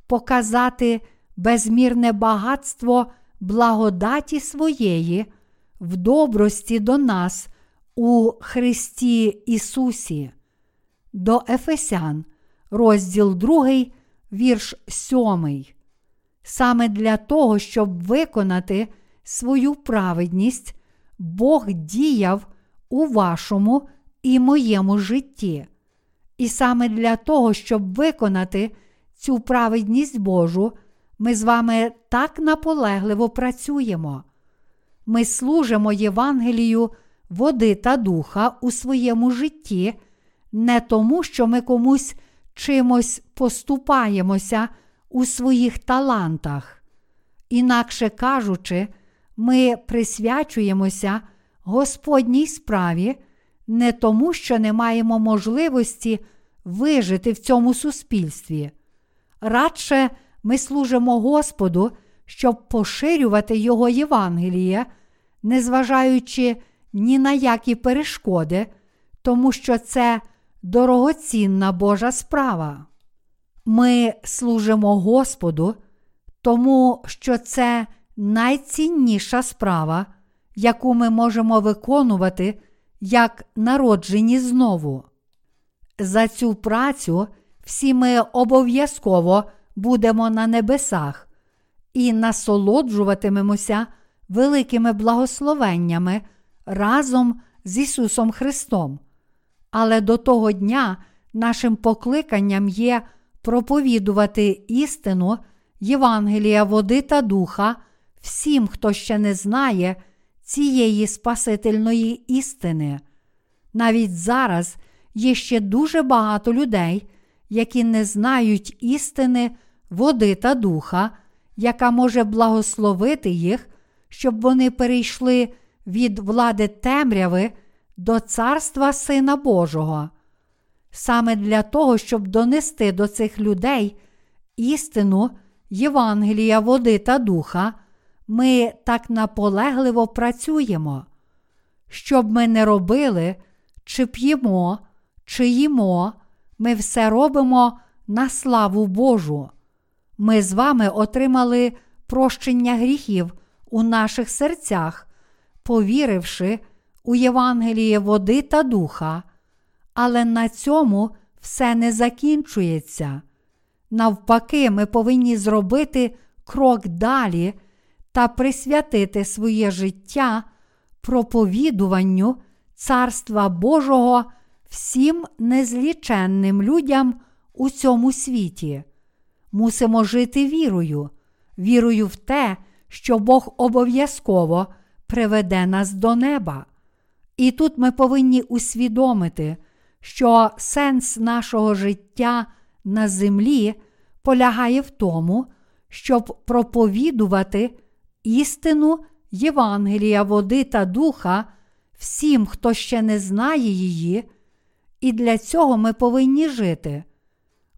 показати безмірне багатство благодаті своєї в добрості до нас у Христі Ісусі. До Ефесян, розділ 2, вірш 7. Саме для того, щоб виконати свою праведність, Бог діяв у вашому і моєму житті. І саме для того, щоб виконати цю праведність Божу, ми з вами так наполегливо працюємо. Ми служимо Євангелію води та духа у своєму житті, не тому, що ми комусь чимось поступаємося у своїх талантах. Інакше кажучи, ми присвячуємося Господній справі не тому, що не маємо можливості вижити в цьому суспільстві. Радше ми служимо Господу, щоб поширювати Його Євангеліє, незважаючи ні на які перешкоди, тому що це дорогоцінна Божа справа. Ми служимо Господу, тому що це найцінніша справа, яку ми можемо виконувати як народжені знову. За цю працю всі ми обов'язково будемо на небесах і насолоджуватимемося великими благословеннями разом з Ісусом Христом. Але до того дня нашим покликанням є проповідувати істину Євангелія води та духа всім, хто ще не знає цієї Спасительної істини. Навіть зараз є ще дуже багато людей, які не знають істини води та духа, яка може благословити їх, щоб вони перейшли від влади темряви до царства Сина Божого. Саме для того, щоб донести до цих людей істину Євангелія води та духа, ми так наполегливо працюємо. Щоб ми не робили, чи п'ємо, чи їмо, ми все робимо на славу Божу. Ми з вами отримали прощення гріхів у наших серцях, повіривши у Євангеліє води та духа, але на цьому все не закінчується. Навпаки, ми повинні зробити крок далі та присвятити своє життя проповідуванню Царства Божого всім незліченним людям у цьому світі. Мусимо жити вірою, вірою в те, що Бог обов'язково приведе нас до неба. І тут ми повинні усвідомити, що сенс нашого життя на землі полягає в тому, щоб проповідувати істину Євангелія, води та духа всім, хто ще не знає її, і для цього ми повинні жити.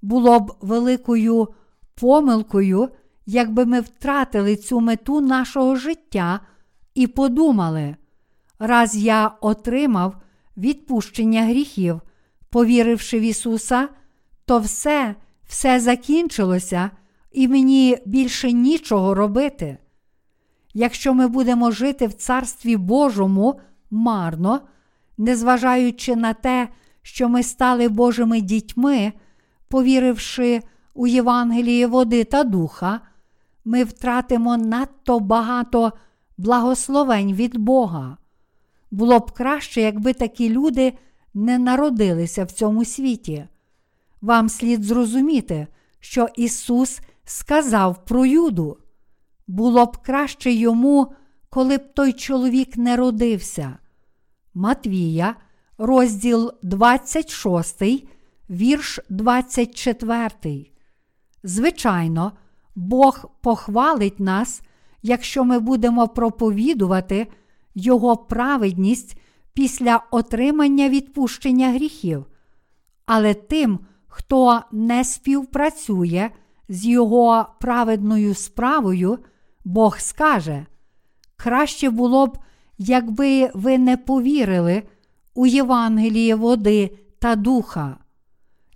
Було б великою помилкою, якби ми втратили цю мету нашого життя і подумали, раз я отримав відпущення гріхів, повіривши в Ісуса, то все, все закінчилося, і мені більше нічого робити. Якщо ми будемо жити в Царстві Божому марно, незважаючи на те, що ми стали Божими дітьми, повіривши у Євангеліє води та духа, ми втратимо надто багато благословень від Бога. Було б краще, якби такі люди не народилися в цьому світі. Вам слід зрозуміти, що Ісус сказав про Юду. Було б краще йому, коли б той чоловік не родився. Матвія, розділ 26, вірш 24. Звичайно, Бог похвалить нас, якщо ми будемо проповідувати Його праведність після отримання відпущення гріхів. Але тим, хто не співпрацює з Його праведною справою, Бог скаже: краще було б, якби ви не повірили у Євангеліє води та духа.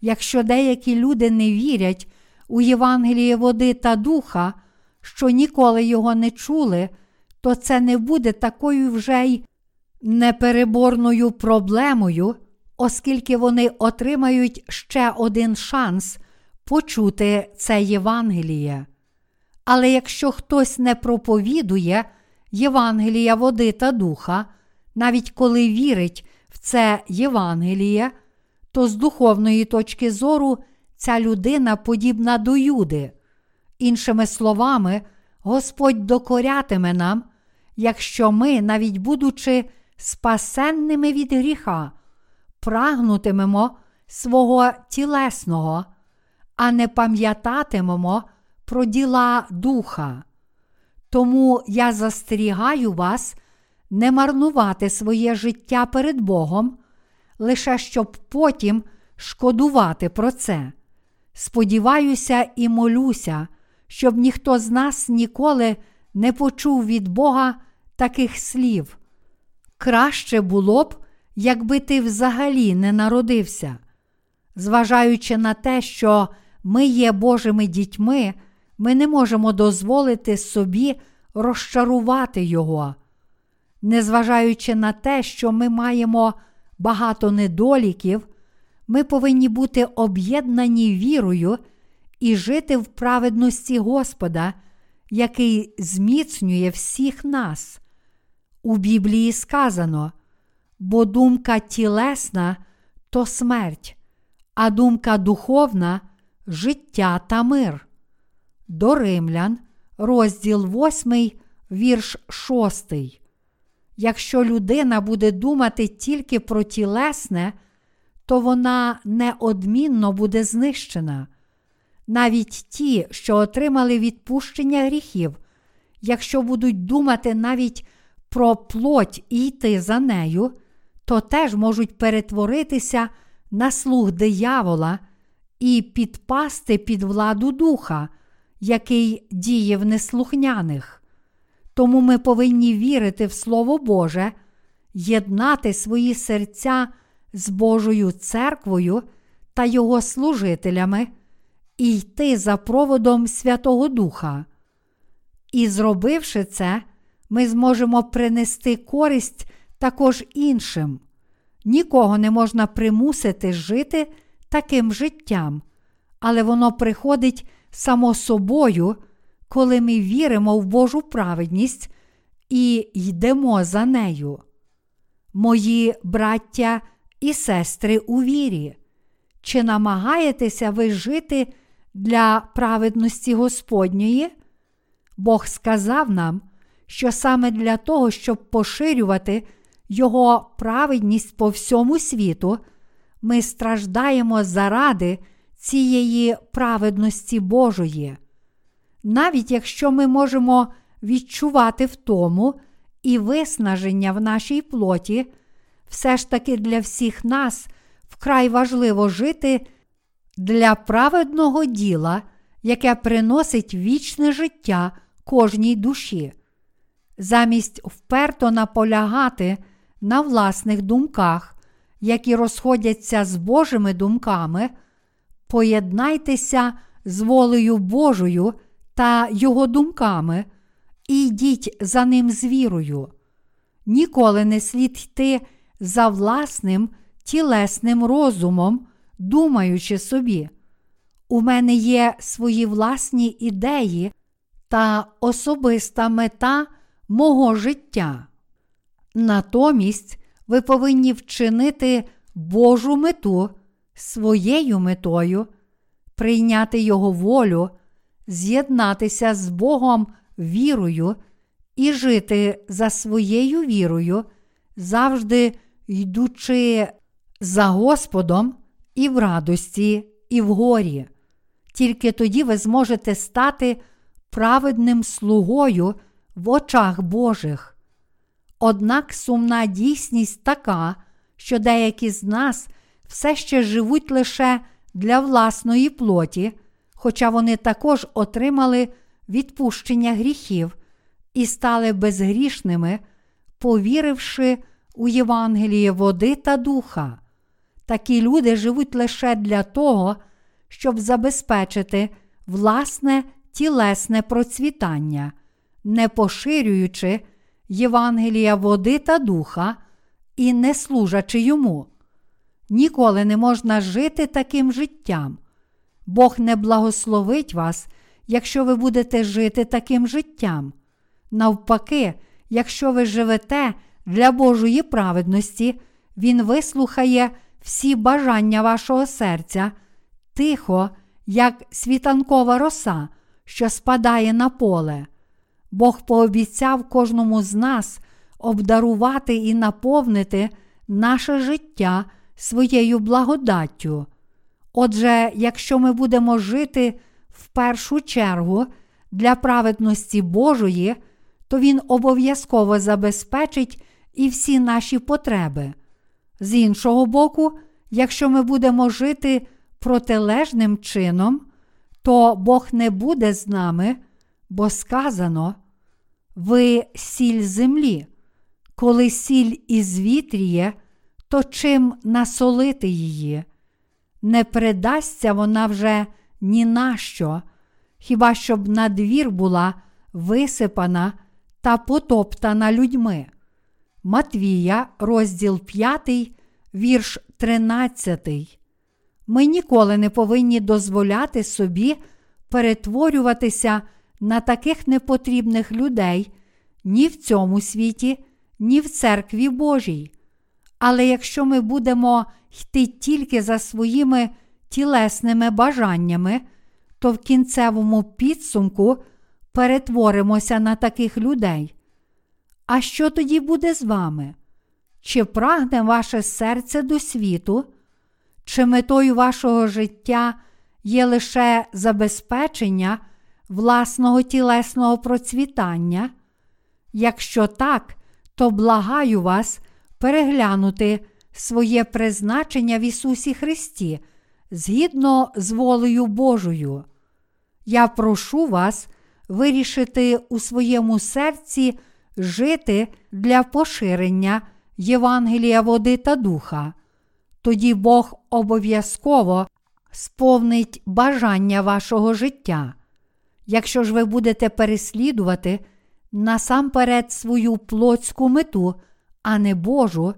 Якщо деякі люди не вірять у Євангеліє води та духа, що ніколи його не чули, то це не буде такою вже й непереборною проблемою, оскільки вони отримають ще один шанс почути це Євангеліє. Але якщо хтось не проповідує Євангелія води та духа, навіть коли вірить це Євангеліє, то з духовної точки зору ця людина подібна до Юди. Іншими словами, Господь докорятиме нам, якщо ми, навіть будучи спасенними від гріха, прагнутимемо свого тілесного, а не пам'ятатимемо про діла духа. Тому я застерігаю вас не марнувати своє життя перед Богом, лише щоб потім шкодувати про це. Сподіваюся і молюся, щоб ніхто з нас ніколи не почув від Бога таких слів. Краще було б, якби ти взагалі не народився. Зважаючи на те, що ми є Божими дітьми, ми не можемо дозволити собі розчарувати Його. Незважаючи на те, що ми маємо багато недоліків, ми повинні бути об'єднані вірою і жити в праведності Господа, який зміцнює всіх нас. У Біблії сказано, бо думка тілесна то смерть, а думка духовна життя та мир. До Римлян, розділ 8, вірш 6. Якщо людина буде думати тільки про тілесне, то вона неодмінно буде знищена. Навіть ті, що отримали відпущення гріхів, якщо будуть думати навіть про плоть і йти за нею, то теж можуть перетворитися на слуг диявола і підпасти під владу духа, який діє в неслухняних. Тому ми повинні вірити в Слово Боже, єднати свої серця з Божою церквою та його служителями і йти за проводом Святого Духа. І зробивши це, ми зможемо принести користь також іншим. Нікого не можна примусити жити таким життям, але воно приходить само собою, коли ми віримо в Божу праведність і йдемо за нею. Мої браття і сестри у вірі, чи намагаєтеся ви жити для праведності Господньої? Бог сказав нам, що саме для того, щоб поширювати Його праведність по всьому світу, ми страждаємо заради цієї праведності Божої. Навіть якщо ми можемо відчувати втому і виснаження в нашій плоті, все ж таки для всіх нас вкрай важливо жити для праведного діла, яке приносить вічне життя кожній душі. Замість вперто наполягати на власних думках, які розходяться з Божими думками, поєднайтеся з волею Божою та Його думками і йдіть за ним з вірою. Ніколи не слід йти за власним тілесним розумом, думаючи собі. У мене є свої власні ідеї та особиста мета мого життя. Натомість ви повинні вчинити Божу мету своєю метою, прийняти Його волю, з'єднатися з Богом вірою і жити за своєю вірою, завжди йдучи за Господом і в радості, і в горі. Тільки тоді ви зможете стати праведним слугою в очах Божих. Однак сумна дійсність така, що деякі з нас все ще живуть лише для власної плоті, хоча вони також отримали відпущення гріхів і стали безгрішними, повіривши у Євангеліє води та духа. Такі люди живуть лише для того, щоб забезпечити власне тілесне процвітання, не поширюючи Євангелія води та духа і не служачи йому. Ніколи не можна жити таким життям. Бог не благословить вас, якщо ви будете жити таким життям. Навпаки, якщо ви живете для Божої праведності, Він вислухає всі бажання вашого серця, тихо, як світанкова роса, що спадає на поле. Бог пообіцяв кожному з нас обдарувати і наповнити наше життя своєю благодаттю. Отже, якщо ми будемо жити в першу чергу для праведності Божої, то Він обов'язково забезпечить і всі наші потреби. З іншого боку, якщо ми будемо жити протилежним чином, то Бог не буде з нами, бо сказано: ви сіль землі, коли сіль ізвітріє, то чим насолити її? Не придасться вона вже ні на що, хіба щоб на двір була висипана та потоптана людьми. Матвія, розділ 5, вірш 13. Ми ніколи не повинні дозволяти собі перетворюватися на таких непотрібних людей ні в цьому світі, ні в церкві Божій. Але якщо ми будемо йти тільки за своїми тілесними бажаннями, то в кінцевому підсумку перетворимося на таких людей. А що тоді буде з вами? Чи прагне ваше серце до світу? Чи метою вашого життя є лише забезпечення власного тілесного процвітання? Якщо так, то благаю вас переглянути своє призначення в Ісусі Христі згідно з волею Божою. Я прошу вас вирішити у своєму серці жити для поширення Євангелія води та духа. Тоді Бог обов'язково сповнить бажання вашого життя. Якщо ж ви будете переслідувати насамперед свою плотську мету, а не Божу,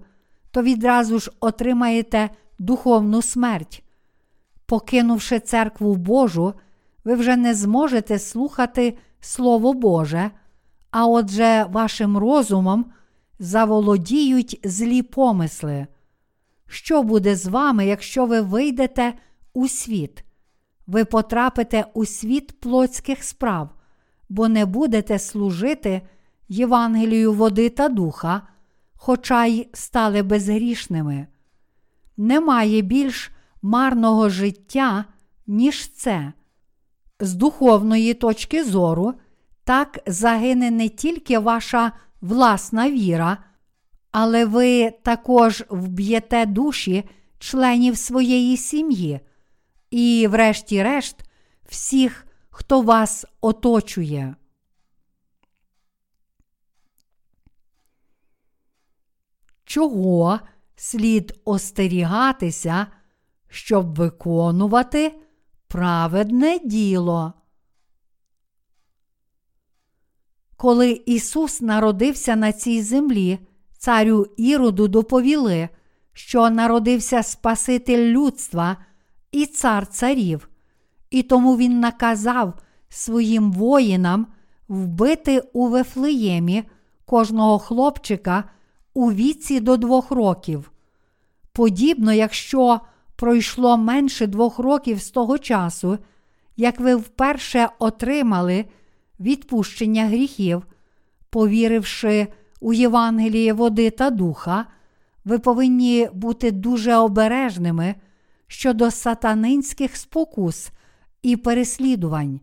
то відразу ж отримаєте духовну смерть. Покинувши церкву Божу, ви вже не зможете слухати Слово Боже, а отже, вашим розумом заволодіють злі помисли. Що буде з вами, якщо ви вийдете у світ? Ви потрапите у світ плотських справ, бо не будете служити Євангелію води та духа, хоча й стали безгрішними. Немає більш марного життя, ніж це. з духовної точки зору, так загине не тільки ваша власна віра, але ви також вб'єте душі членів своєї сім'ї і, врешті-решт, всіх, хто вас оточує. Чого слід остерігатися, щоб виконувати праведне діло? Коли Ісус народився на цій землі, царю Іроду доповіли, що народився Спаситель людства і цар царів, і тому він наказав своїм воїнам вбити у Вефлеємі кожного хлопчика у віці до двох років. Подібно, якщо пройшло менше двох років з того часу, як ви вперше отримали відпущення гріхів, повіривши у Євангеліє води та духа, ви повинні бути дуже обережними щодо сатанинських спокус і переслідувань.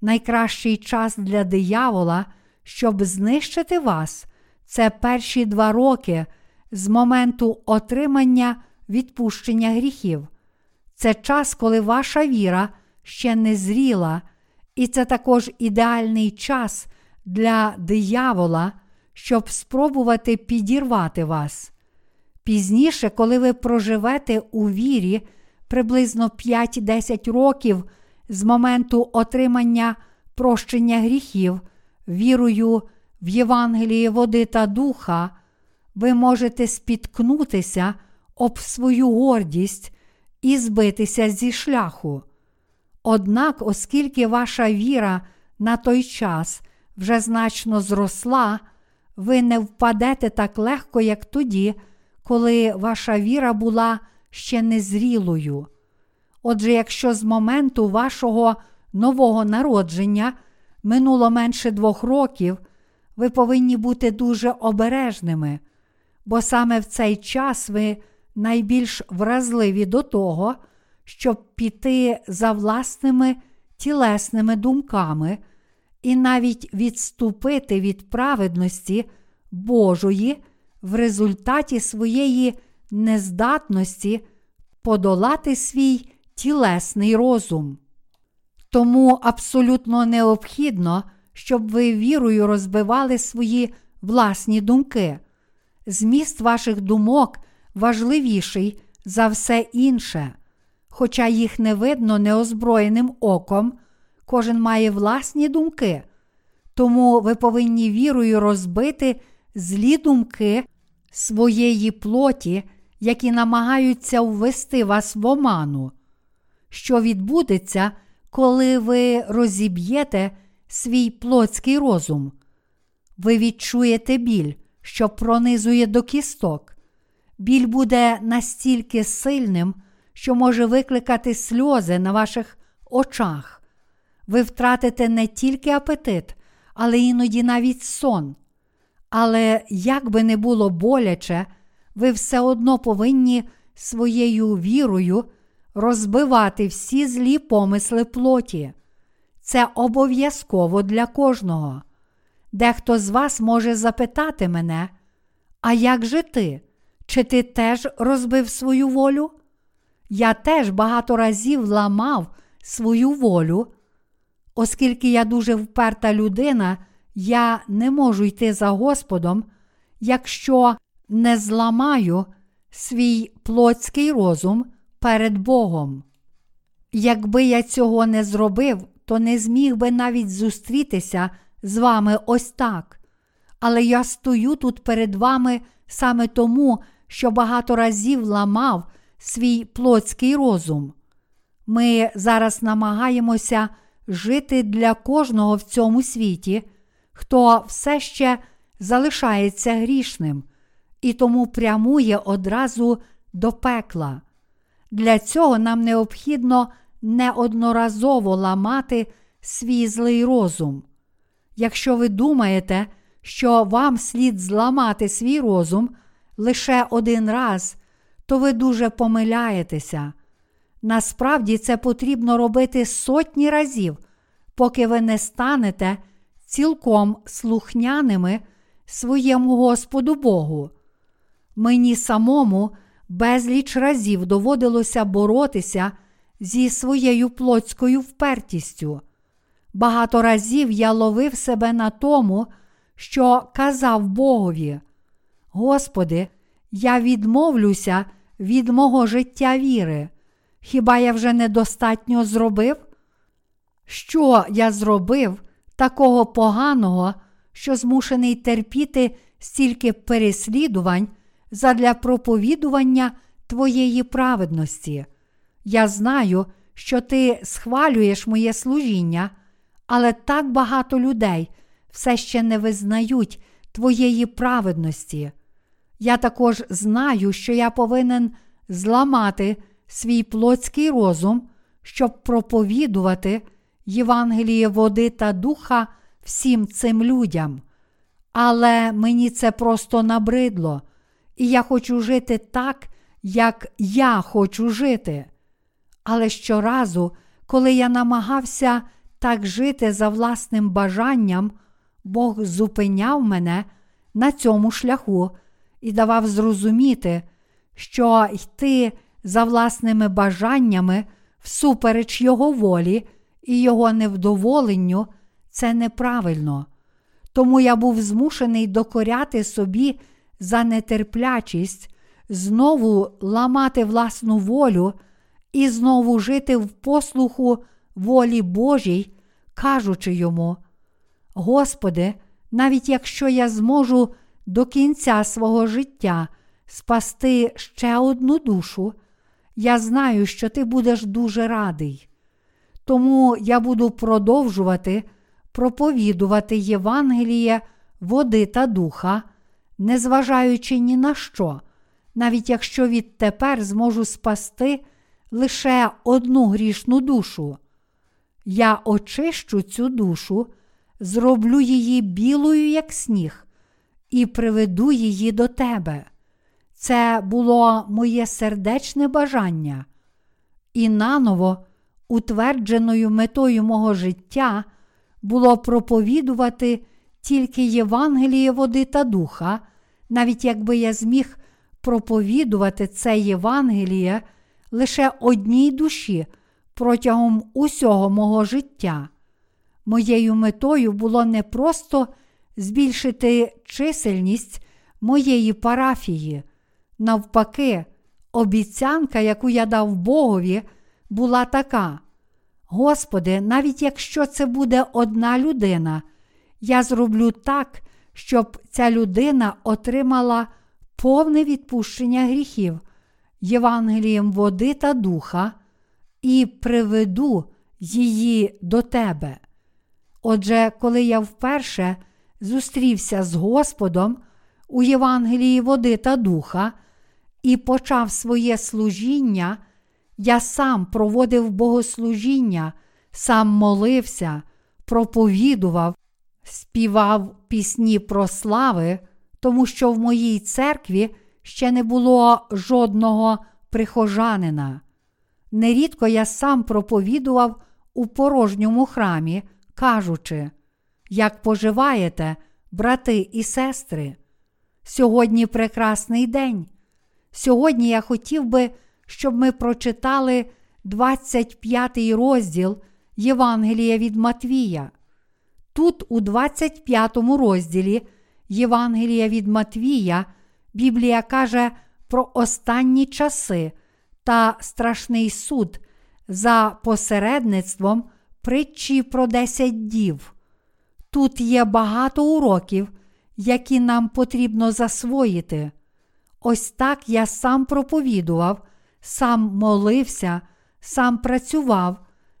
Найкращий час для диявола, щоб знищити вас, це перші два роки з моменту отримання відпущення гріхів. Це час, коли ваша віра ще не зріла, і це також ідеальний час для диявола, щоб спробувати підірвати вас. Пізніше, коли ви проживете у вірі приблизно 5-10 років з моменту отримання прощення гріхів, вірою в Євангеліє води та духа, ви можете спіткнутися об свою гордість і збитися зі шляху. Однак, оскільки ваша віра на той час вже значно зросла, ви не впадете так легко, як тоді, коли ваша віра була ще незрілою. Отже, якщо з моменту вашого нового народження минуло менше двох років, ви повинні бути дуже обережними, бо саме в цей час ви найбільш вразливі до того, щоб піти за власними тілесними думками і навіть відступити від праведності Божої в результаті своєї нездатності подолати свій тілесний розум. Тому абсолютно необхідно, щоб ви вірою розбивали свої власні думки. Зміст ваших думок важливіший за все інше. Хоча їх не видно неозброєним оком, кожен має власні думки, тому ви повинні вірою розбити злі думки своєї плоті, які намагаються ввести вас в оману. Що відбудеться, коли ви розіб'єте свій плотський розум? Ви відчуєте біль, що пронизує до кісток. Біль буде настільки сильним, що може викликати сльози на ваших очах. Ви втратите не тільки апетит, але іноді навіть сон. Але як би не було боляче, ви все одно повинні своєю вірою розбивати всі злі помисли плоті. Це обов'язково для кожного. Дехто з вас може запитати мене, а як же ти? Чи ти теж розбив свою волю? Я теж багато разів ламав свою волю, оскільки я дуже вперта людина, я не можу йти за Господом, якщо не зламаю свій плотський розум перед Богом. Якби я цього не зробив, то не зміг би навіть зустрітися з вами ось так. Але я стою тут перед вами саме тому, що багато разів ламав свій плотський розум. Ми зараз намагаємося жити для кожного в цьому світі, хто все ще залишається грішним і тому прямує одразу до пекла. Для цього нам необхідно неодноразово ламати свій злий розум. Якщо ви думаєте, що вам слід зламати свій розум лише один раз, то ви дуже помиляєтеся. Насправді це потрібно робити сотні разів, поки ви не станете цілком слухняними своєму Господу Богу. Мені самому безліч разів доводилося боротися зі своєю плотською впертістю. Багато разів я ловив себе на тому, що казав Богові: Господи, я відмовлюся від мого життя віри. Хіба я вже недостатньо зробив? Що я зробив такого поганого, що змушений терпіти стільки переслідувань задля проповідування Твоєї праведності? Я знаю, що ти схвалюєш моє служіння, але так багато людей все ще не визнають Твоєї праведності. Я також знаю, що я повинен зламати свій плотський розум, щоб проповідувати Євангеліє води та духа всім цим людям. Але мені це просто набридло, і я хочу жити так, як я хочу жити. Але щоразу, коли я намагався так жити за власним бажанням, Бог зупиняв мене на цьому шляху і давав зрозуміти, що йти за власними бажаннями всупереч Його волі і Його невдоволенню це неправильно. Тому я був змушений докоряти собі за нетерплячість, знову ламати власну волю і знову жити в послуху волі Божій, кажучи йому: Господи, навіть якщо я зможу до кінця свого життя спасти ще одну душу, я знаю, що ти будеш дуже радий. Тому я буду продовжувати проповідувати Євангеліє води та духа, незважаючи ні на що, навіть якщо відтепер зможу спасти лише одну грішну душу. Я очищу цю душу, зроблю її білою, як сніг, і приведу її до тебе. Це було моє сердечне бажання, і наново, утвердженою метою мого життя, було проповідувати тільки Євангеліє води та духа, навіть якби я зміг проповідувати це Євангеліє лише одній душі протягом усього мого життя. Моєю метою було не просто збільшити чисельність моєї парафії. Навпаки, обіцянка, яку я дав Богові, була така: Господи, навіть якщо це буде одна людина, я зроблю так, щоб ця людина отримала повне відпущення гріхів, Євангелієм води та духа, і приведу її до тебе. Отже, коли я вперше зустрівся з Господом у Євангелії води та духа і почав своє служіння, я сам проводив богослужіння, сам молився, проповідував, співав пісні про слави, тому що в моїй церкві ще не було жодного прихожанина. Нерідко я сам проповідував у порожньому храмі, кажучи, як поживаєте, брати і сестри? Сьогодні прекрасний день. Сьогодні я хотів би, щоб ми прочитали 25 розділ Євангелія від Матвія. Тут, у 25 розділі Євангелія від Матвія, Біблія каже про останні часи та страшний суд за посередництвом притчі про 10 дів. Тут є багато уроків, які нам потрібно засвоїти. Ось так я сам проповідував, сам молився, сам працював,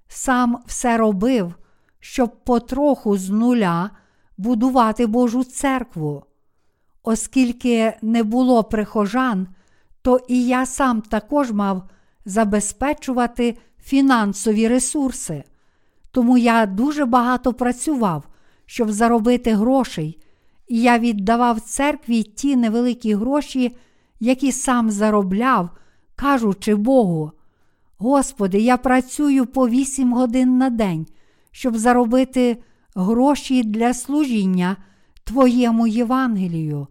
сам все робив, щоб потроху з нуля будувати Божу церкву. Оскільки не було прихожан, то і я сам також мав забезпечувати фінансові ресурси. Тому я дуже багато працював, щоб заробити грошей, і я віддавав церкві ті невеликі гроші, які сам заробляв, кажучи Богу: Господи, я працюю по вісім годин на день, щоб заробити гроші для служіння Твоєму Євангелію.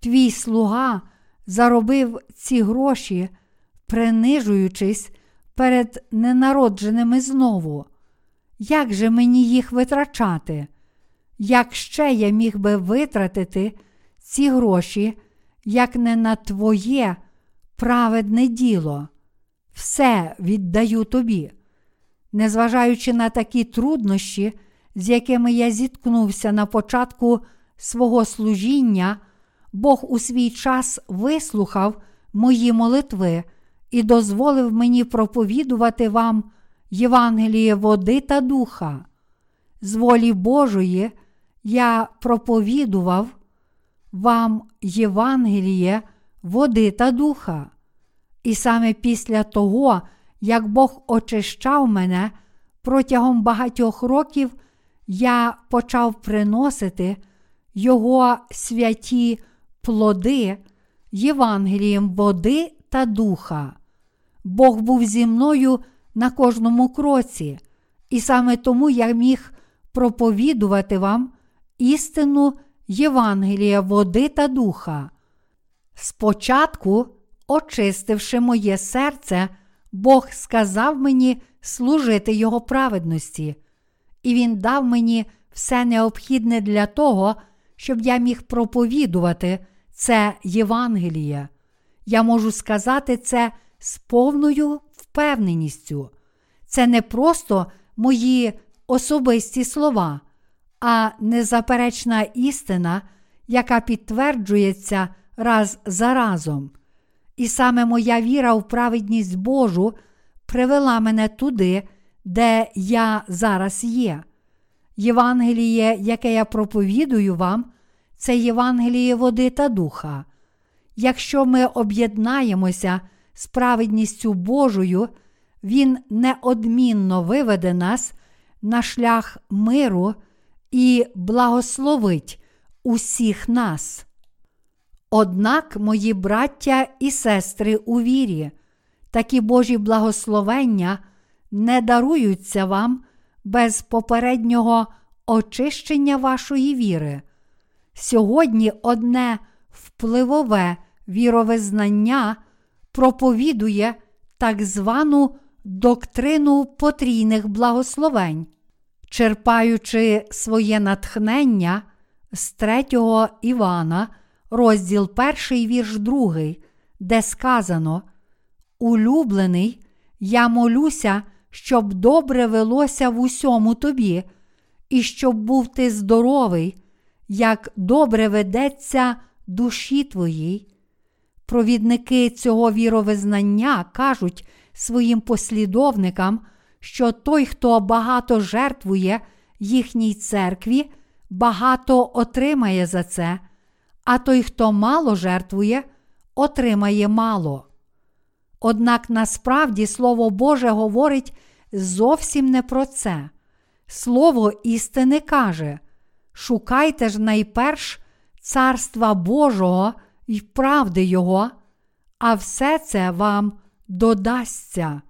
Твій слуга заробив ці гроші, принижуючись перед ненародженими знову. Як же мені їх витрачати? Як ще я міг би витратити ці гроші, як не на Твоє праведне діло? Все віддаю тобі. Незважаючи на такі труднощі, з якими я зіткнувся на початку свого служіння, Бог у свій час вислухав мої молитви і дозволив мені проповідувати вам Євангеліє води та духа. З волі Божої я проповідував вам Євангеліє води та духа. І саме після того, як Бог очищав мене протягом багатьох років, я почав приносити Його святі плоди Євангелієм води та духа. Бог був зі мною на кожному кроці, і саме тому я міг проповідувати вам істину Євангелія води та духа. Спочатку, очистивши моє серце, Бог сказав мені служити Його праведності, і Він дав мені все необхідне для того, щоб я міг проповідувати це Євангеліє. Я можу сказати це з повною впевненістю. Це не просто мої особисті слова, а незаперечна істина, яка підтверджується раз за разом. І саме моя віра в праведність Божу привела мене туди, де я зараз є. Євангеліє, яке я проповідую вам, це Євангеліє води та духа. Якщо ми об'єднаємося з праведністю Божою, Він неодмінно виведе нас на шлях миру і благословить усіх нас. Однак, мої браття і сестри у вірі, такі Божі благословення не даруються вам без попереднього очищення вашої віри. Сьогодні одне впливове віровизнання проповідує так звану доктрину потрійних благословень, черпаючи своє натхнення з 3 Івана, розділ 1, вірш 2, де сказано: Улюблений, я молюся, щоб добре велося в усьому тобі, і щоб був ти здоровий, як добре ведеться душі твоїй. Провідники цього віровизнання кажуть своїм послідовникам, що той, хто багато жертвує їхній церкві, багато отримає за це, а той, хто мало жертвує, отримає мало. Однак насправді Слово Боже говорить зовсім не про це. Слово істини каже: шукайте ж найперш Царства Божого і правди Його, а все це вам додасться.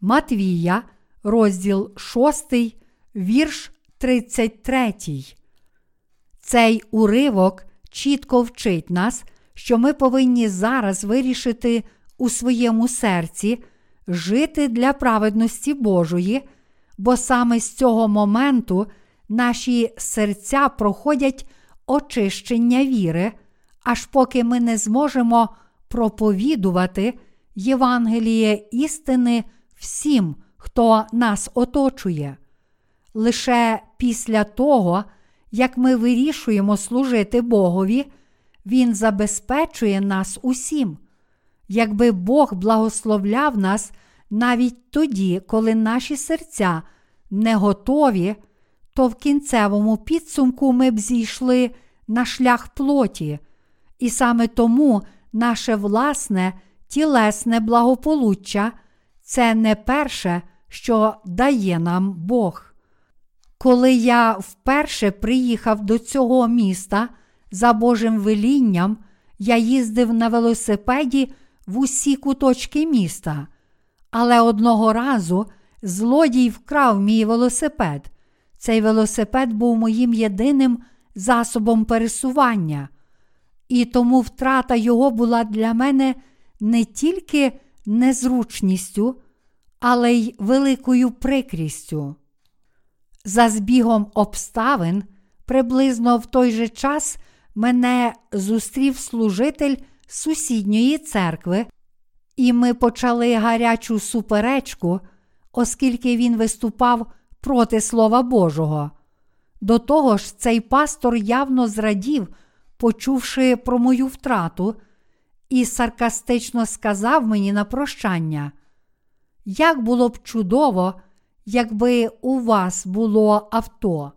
Матвія, розділ 6, вірш 33. Цей уривок чітко вчить нас, що ми повинні зараз вирішити у своєму серці жити для праведності Божої, бо саме з цього моменту наші серця проходять очищення віри, аж поки ми не зможемо проповідувати Євангеліє істини всім, хто нас оточує. Лише після того, як ми вирішуємо служити Богові, Він забезпечує нас усім. Якби Бог благословляв нас навіть тоді, коли наші серця не готові, то в кінцевому підсумку ми б зійшли на шлях плоті, і саме тому наше власне тілесне благополуччя це не перше, що дає нам Бог. Коли я вперше приїхав до цього міста за Божим велінням, я їздив на велосипеді в усі куточки міста, Але одного разу злодій вкрав мій велосипед. Цей велосипед був моїм єдиним засобом пересування, і тому втрата його була для мене не тільки незручністю, але й великою прикрістю. За збігом обставин, приблизно в той же час мене зустрів служитель сусідньої церкви, і ми почали гарячу суперечку, оскільки він виступав проти Слова Божого. До того ж, цей пастор явно зрадів, почувши про мою втрату, і саркастично сказав мені на прощання. Як було б чудово, якби у вас було авто.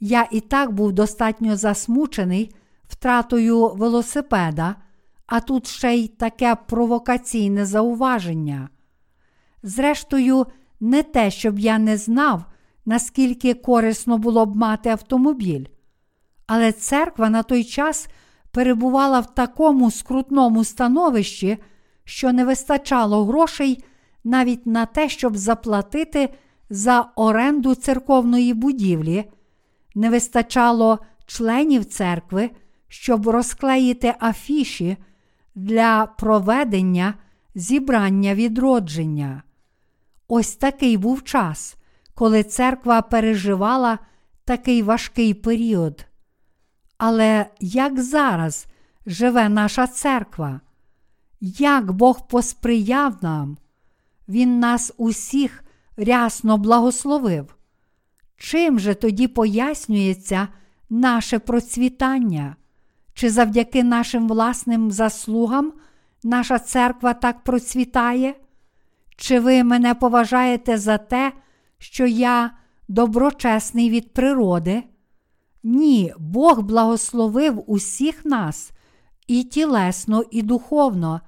Я і так був достатньо засмучений втратою велосипеда, а тут ще й таке провокаційне зауваження. Зрештою, не те, щоб я не знав, наскільки корисно було б мати автомобіль. Але церква на той час перебувала в такому скрутному становищі, що не вистачало грошей навіть на те, щоб заплатити за оренду церковної будівлі, не вистачало членів церкви, щоб розклеїти афіші для проведення зібрання відродження. Ось такий був час, коли церква переживала такий важкий період. Але як зараз живе наша церква? Як Бог посприяв нам? Він нас усіх рясно благословив. Чим же тоді пояснюється наше процвітання? Чи завдяки нашим власним заслугам наша церква так процвітає? Чи ви мене поважаєте за те, що я доброчесний від природи? Ні, Бог благословив усіх нас і тілесно, і духовно,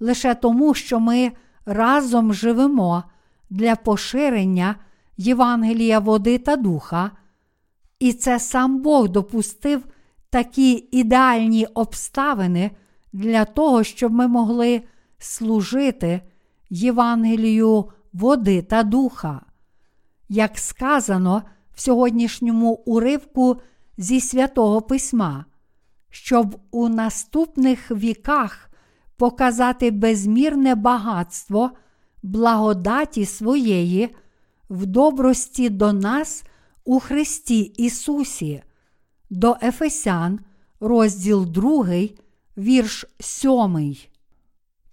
лише тому, що ми разом живемо для поширення Євангелія води та духа, і це сам Бог допустив такі ідеальні обставини для того, щоб ми могли служити Євангелію води та духа. Як сказано в сьогоднішньому уривку зі святого Письма, щоб у наступних віках показати безмірне багатство благодаті своєї в добрості до нас у Христі Ісусі, до Ефесян, розділ 2, вірш 7.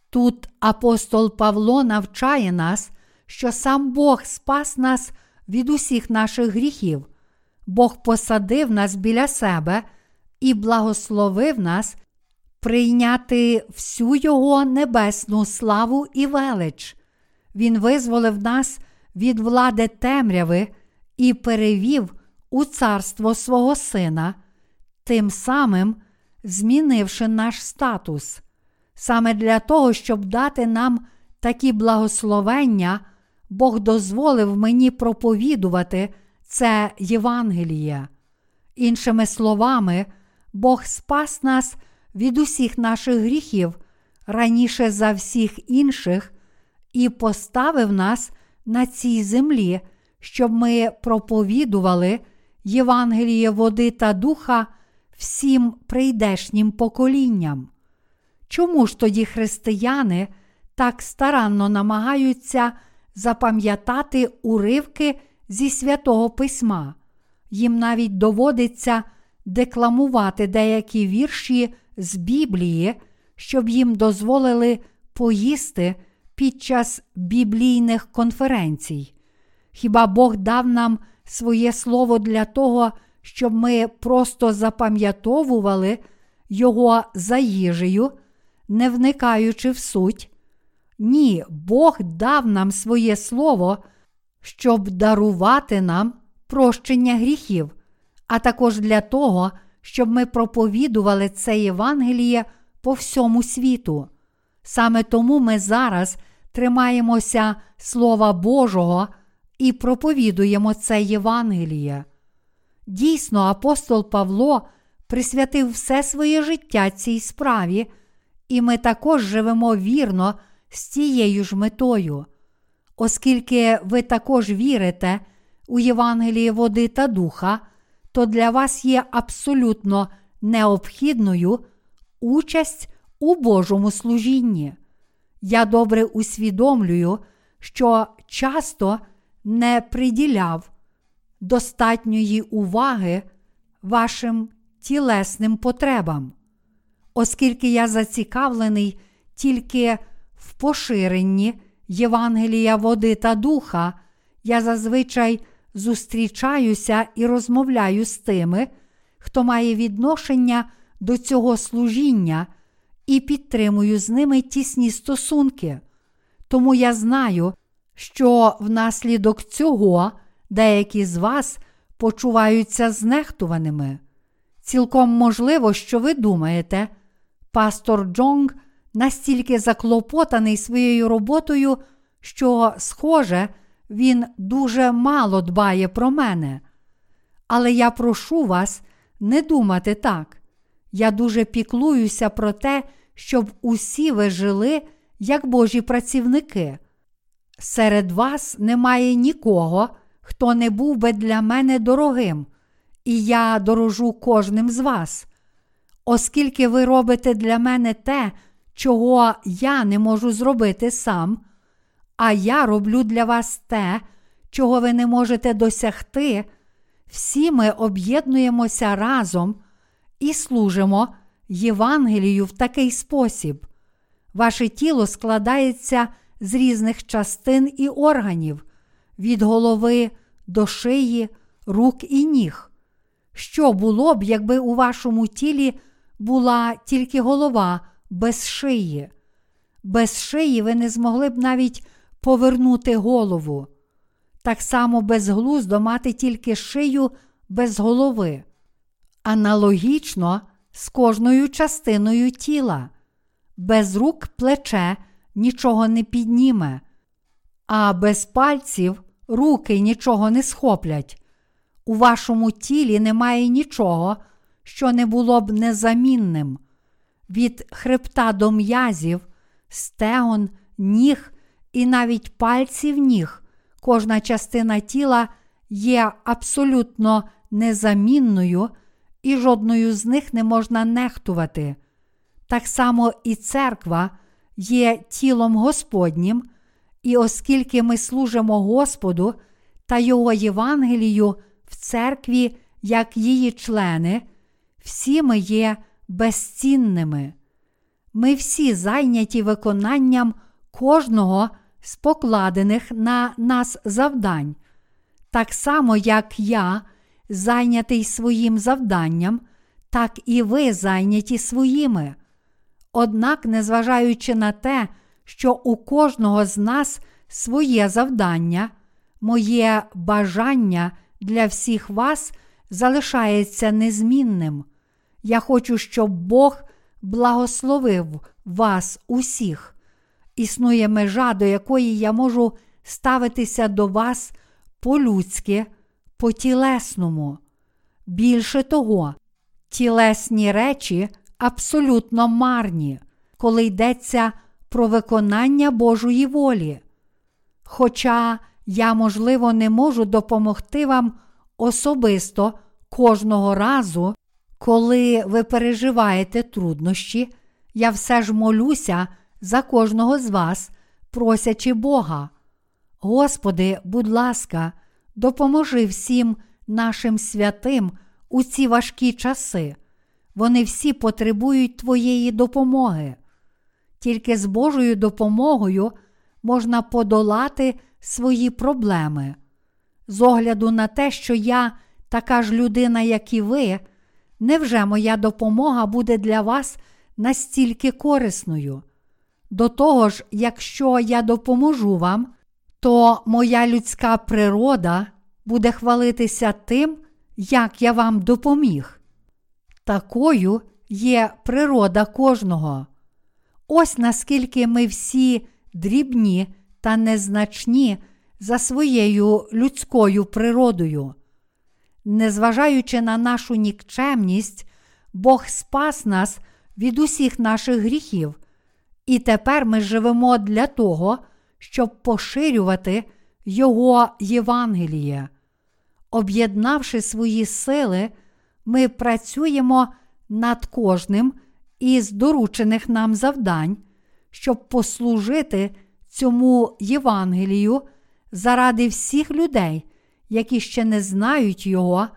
Тут апостол Павло навчає нас, що сам Бог спас нас від усіх наших гріхів, Бог посадив нас біля себе і благословив нас прийняти всю Його небесну славу і велич. Він визволив нас від влади темряви і перевів у царство свого Сина, тим самим змінивши наш статус. Саме для того, щоб дати нам такі благословення, Бог дозволив мені проповідувати це Євангеліє. Іншими словами, Бог спас нас від усіх наших гріхів раніше за всіх інших і поставив нас на цій землі, щоб ми проповідували Євангеліє води та духа всім прийдешнім поколінням. Чому ж тоді християни так старанно намагаються запам'ятати уривки зі святого письма? Їм навіть доводиться декламувати деякі вірші з Біблії, щоб їм дозволили поїсти під час біблійних конференцій. Хіба Бог дав нам своє слово для того, щоб ми просто запам'ятовували його за їжею, не вникаючи в суть? Ні, Бог дав нам своє слово, щоб дарувати нам прощення гріхів, а також для того, щоб ми проповідували це Євангеліє по всьому світу. Саме тому ми зараз тримаємося Слова Божого і проповідуємо це Євангеліє. Дійсно, апостол Павло присвятив все своє життя цій справі, і ми також живемо вірно з тією ж метою. Оскільки ви також вірите у Євангеліє води та духа, то для вас є абсолютно необхідною участь у Божому служінні. Я добре усвідомлюю, що часто не приділяв достатньої уваги вашим тілесним потребам, оскільки я зацікавлений тільки в поширенні Євангелія води та духа, я зазвичай зустрічаюся і розмовляю з тими, хто має відношення до цього служіння і підтримую з ними тісні стосунки. Тому я знаю, що внаслідок цього деякі з вас почуваються знехтуваними. Цілком можливо, що ви думаєте, пастор Джонг настільки заклопотаний своєю роботою, що, схоже, він дуже мало дбає про мене. Але я прошу вас не думати так. Я дуже піклуюся про те, щоб усі ви жили як Божі працівники. Серед вас немає нікого, хто не був би для мене дорогим, і я дорожу кожним з вас. Оскільки ви робите для мене те, чого я не можу зробити сам, а я роблю для вас те, чого ви не можете досягти, всі ми об'єднуємося разом і служимо Євангелію в такий спосіб. Ваше тіло складається з різних частин і органів, від голови до шиї, рук і ніг. Що було б, якби у вашому тілі була тільки голова без шиї? Без шиї ви не змогли б навіть повернути голову. Так само безглуздо мати тільки шию без голови. Аналогічно з кожною частиною тіла. Без рук плече нічого не підніме, а без пальців руки нічого не схоплять. У вашому тілі немає нічого, що не було б незамінним. Від хребта до м'язів, стегон, ніг і навіть пальців ніг, кожна частина тіла є абсолютно незамінною, і жодною з них не можна нехтувати. Так само і церква є тілом Господнім, і оскільки ми служимо Господу та Його Євангелію в церкві, як її члени, всі ми є безцінними. Ми всі зайняті виконанням кожного з покладених на нас завдань, так само, як я зайнятий своїм завданням, так і ви зайняті своїми. Однак, незважаючи на те, що у кожного з нас своє завдання, моє бажання для всіх вас залишається незмінним. Я хочу, щоб Бог благословив вас усіх. Існує межа, до якої я можу ставитися до вас по-людськи, по тілесному. Більше того, тілесні речі абсолютно марні, коли йдеться про виконання Божої волі. Хоча я, можливо, не можу допомогти вам особисто кожного разу, коли ви переживаєте труднощі, я все ж молюся за кожного з вас, просячи Бога. Господи, будь ласка, допоможи всім нашим святим у ці важкі часи. Вони всі потребують Твоєї допомоги. Тільки з Божою допомогою можна подолати свої проблеми. З огляду на те, що я така ж людина, як і ви, невже моя допомога буде для вас настільки корисною? До того ж, якщо я допоможу вам, то моя людська природа буде хвалитися тим, як я вам допоміг. Такою є природа кожного. Ось наскільки ми всі дрібні та незначні за своєю людською природою. Незважаючи на нашу нікчемність, Бог спас нас від усіх наших гріхів І тепер ми живемо для того, щоб поширювати Його Євангеліє. Об'єднавши свої сили, ми працюємо над кожним із доручених нам завдань, щоб послужити цьому Євангелію заради всіх людей, які ще не знають Його,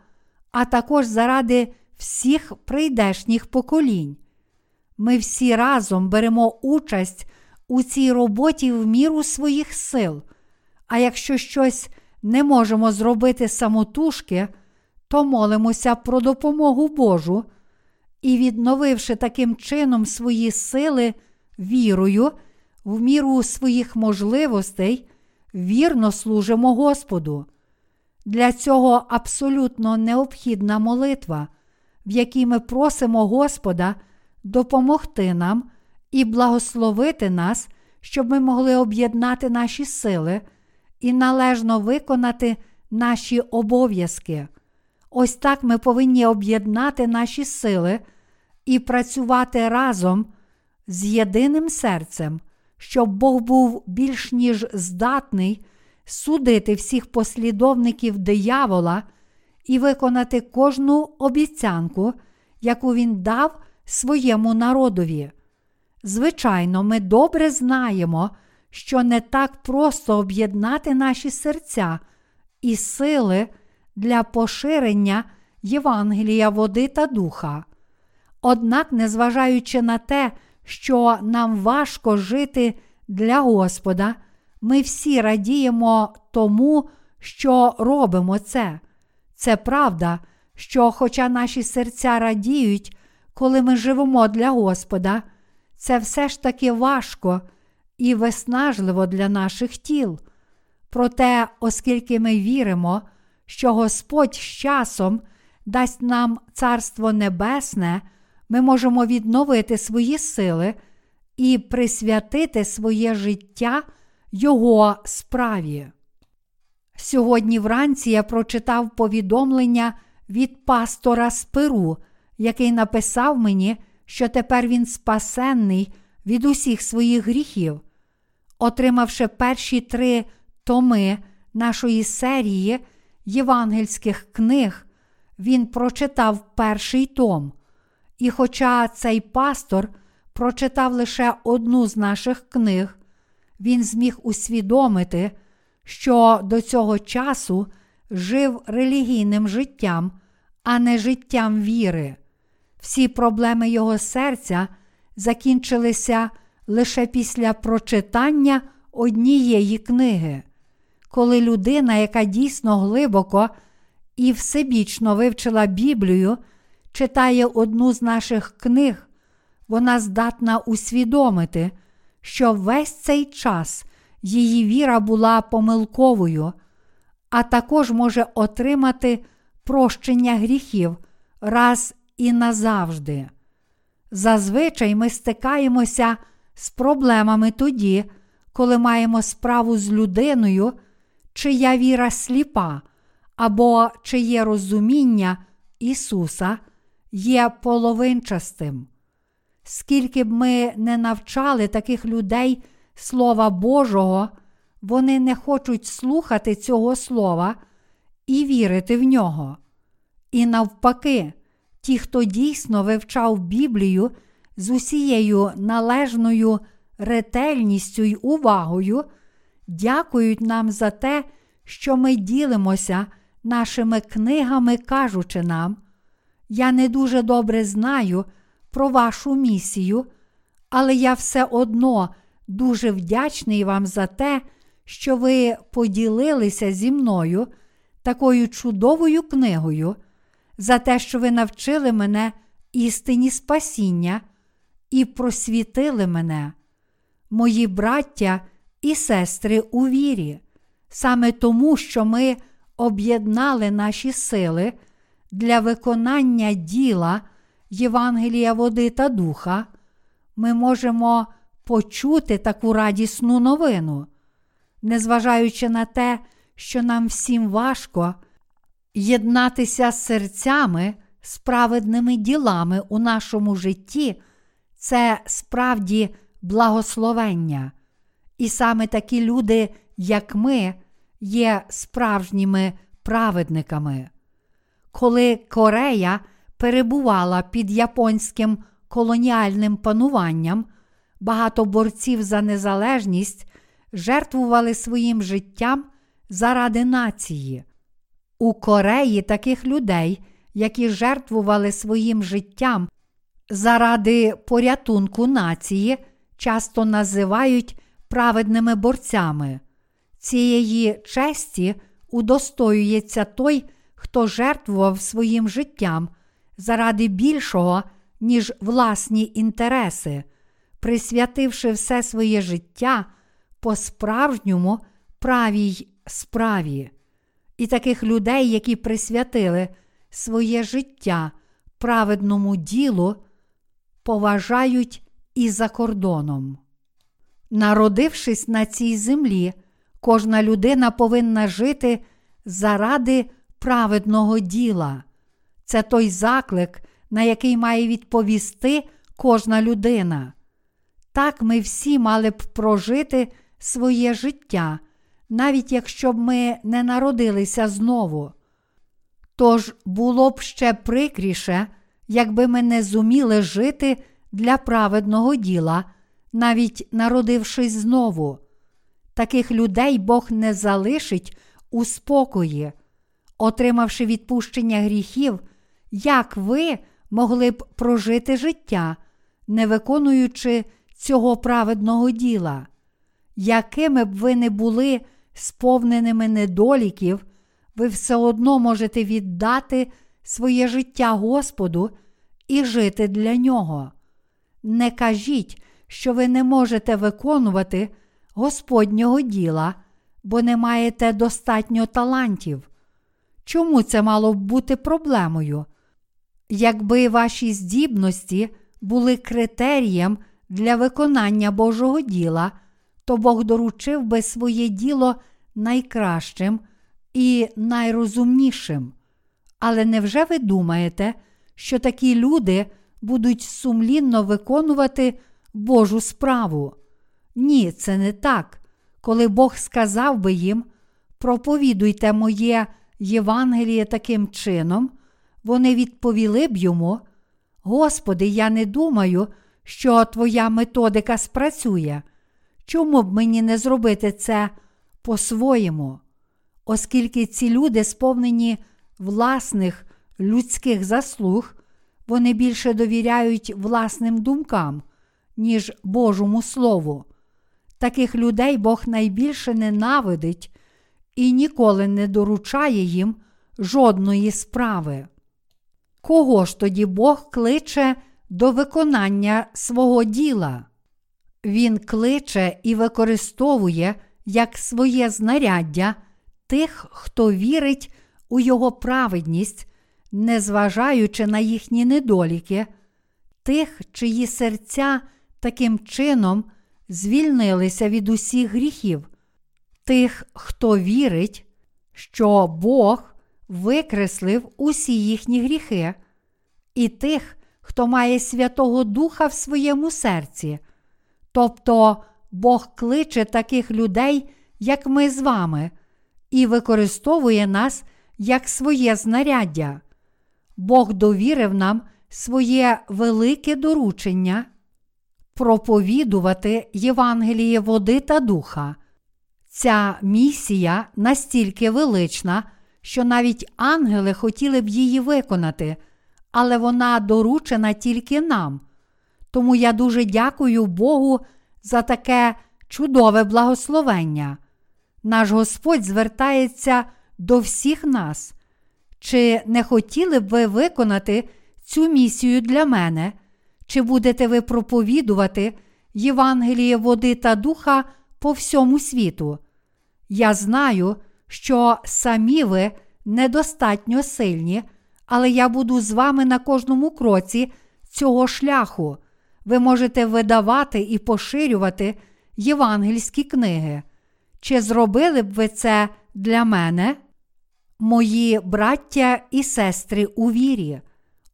а також заради всіх прийдешніх поколінь. Ми всі разом беремо участь у цій роботі в міру своїх сил. А якщо щось не можемо зробити самотужки, то молимося про допомогу Божу і, відновивши таким чином свої сили вірою, в міру своїх можливостей, вірно служимо Господу. Для цього абсолютно необхідна молитва, в якій ми просимо Господа допомогти нам і благословити нас, щоб ми могли об'єднати наші сили і належно виконати наші обов'язки. Ось так ми повинні об'єднати наші сили і працювати разом з єдиним серцем, щоб Бог був більш ніж здатний судити всіх послідовників диявола і виконати кожну обіцянку, яку він дав своєму народові. Звичайно, ми добре знаємо, що не так просто об'єднати наші серця і сили для поширення Євангелія води та духа. Однак, незважаючи на те, що нам важко жити для Господа, ми всі радіємо тому, що робимо це. Це правда, що, хоча наші серця радіють, коли ми живемо для Господа, це все ж таки важко і виснажливо для наших тіл. Проте, оскільки ми віримо, що Господь з часом дасть нам Царство Небесне, ми можемо відновити свої сили і присвятити своє життя Його справі. Сьогодні вранці я прочитав повідомлення від пастора з Перу, який написав мені, що тепер він спасенний від усіх своїх гріхів. Отримавши перші три томи нашої серії євангельських книг, він прочитав перший том. І хоча цей пастор прочитав лише одну з наших книг, він зміг усвідомити, що до цього часу жив релігійним життям, а не життям віри. Всі проблеми його серця закінчилися лише після прочитання однієї книги. Коли людина, яка дійсно глибоко і всебічно вивчила Біблію, читає одну з наших книг, вона здатна усвідомити, що весь цей час її віра була помилковою, а також може отримати прощення гріхів раз і назавжди. Зазвичай ми стикаємося з проблемами тоді, коли маємо справу з людиною, чия віра сліпа, або чиє розуміння Ісуса є половинчастим. Скільки б ми не навчали таких людей Слова Божого, вони не хочуть слухати цього слова і вірити в нього. І навпаки, ті, хто дійсно вивчав Біблію з усією належною ретельністю й увагою, дякують нам за те, що ми ділимося нашими книгами, кажучи нам, я не дуже добре знаю про вашу місію, але я все одно дуже вдячний вам за те, що ви поділилися зі мною такою чудовою книгою, за те, що ви навчили мене істині спасіння і просвітили мене, мої браття і сестри у вірі, саме тому, що ми об'єднали наші сили для виконання діла Євангелія води та духа, ми можемо почути таку радісну новину, незважаючи на те, що нам всім важко єднатися з серцями, з праведними ділами у нашому житті, це справді благословення. І саме такі люди, як ми, є справжніми праведниками. Коли Корея перебувала під японським колоніальним пануванням, багато борців за незалежність жертвували своїм життям заради нації. У Кореї таких людей, які жертвували своїм життям заради порятунку нації, часто називають праведними борцями. Цієї честі удостоюється той, хто жертвував своїм життям заради більшого, ніж власні інтереси, присвятивши все своє життя по справжньому правій справі. І таких людей, які присвятили своє життя праведному ділу, поважають і за кордоном. Народившись на цій землі, кожна людина повинна жити заради праведного діла. Це той заклик, на який має відповісти кожна людина. Так ми всі мали б прожити своє життя, навіть якщо б ми не народилися знову. Тож було б ще прикріше, якби ми не зуміли жити для праведного діла, навіть народившись знову. Таких людей Бог не залишить у спокої, отримавши відпущення гріхів, як ви могли б прожити життя, не виконуючи цього праведного діла, якими б ви не були сповненими недоліків, ви все одно можете віддати своє життя Господу і жити для нього. Не кажіть, що ви не можете виконувати Господнього діла, бо не маєте достатньо талантів. Чому це мало б бути проблемою? Якби ваші здібності були критерієм для виконання Божого діла, то Бог доручив би своє діло найкращим і найрозумнішим. Але невже ви думаєте, що такі люди будуть сумлінно виконувати Божу справу? Ні, це не так. Коли Бог сказав би їм, проповідуйте моє Євангеліє таким чином, вони відповіли б йому: Господи, я не думаю, що Твоя методика спрацює. Чому б мені не зробити це по-своєму? Оскільки ці люди сповнені власних людських заслуг, вони більше довіряють власним думкам, ніж Божому Слову. Таких людей Бог найбільше ненавидить і ніколи не доручає їм жодної справи. Кого ж тоді Бог кличе до виконання свого діла? Він кличе і використовує як своє знаряддя тих, хто вірить у Його праведність, незважаючи на їхні недоліки, тих, чиї серця таким чином звільнилися від усіх гріхів, тих, хто вірить, що Бог викреслив усі їхні гріхи, і тих, хто має Святого Духа в своєму серці. Тобто Бог кличе таких людей, як ми з вами, і використовує нас як своє знаряддя. Бог довірив нам своє велике доручення проповідувати Євангеліє води та духа. Ця місія настільки велична, що навіть ангели хотіли б її виконати, але вона доручена тільки нам. Тому я дуже дякую Богу за таке чудове благословення. Наш Господь звертається до всіх нас. Чи не хотіли б ви виконати цю місію для мене? Чи будете ви проповідувати Євангеліє води та духа по всьому світу? Я знаю, що самі ви недостатньо сильні, але я буду з вами на кожному кроці цього шляху. Ви можете видавати і поширювати євангельські книги. Чи зробили б ви це для мене? Мої браття і сестри у вірі,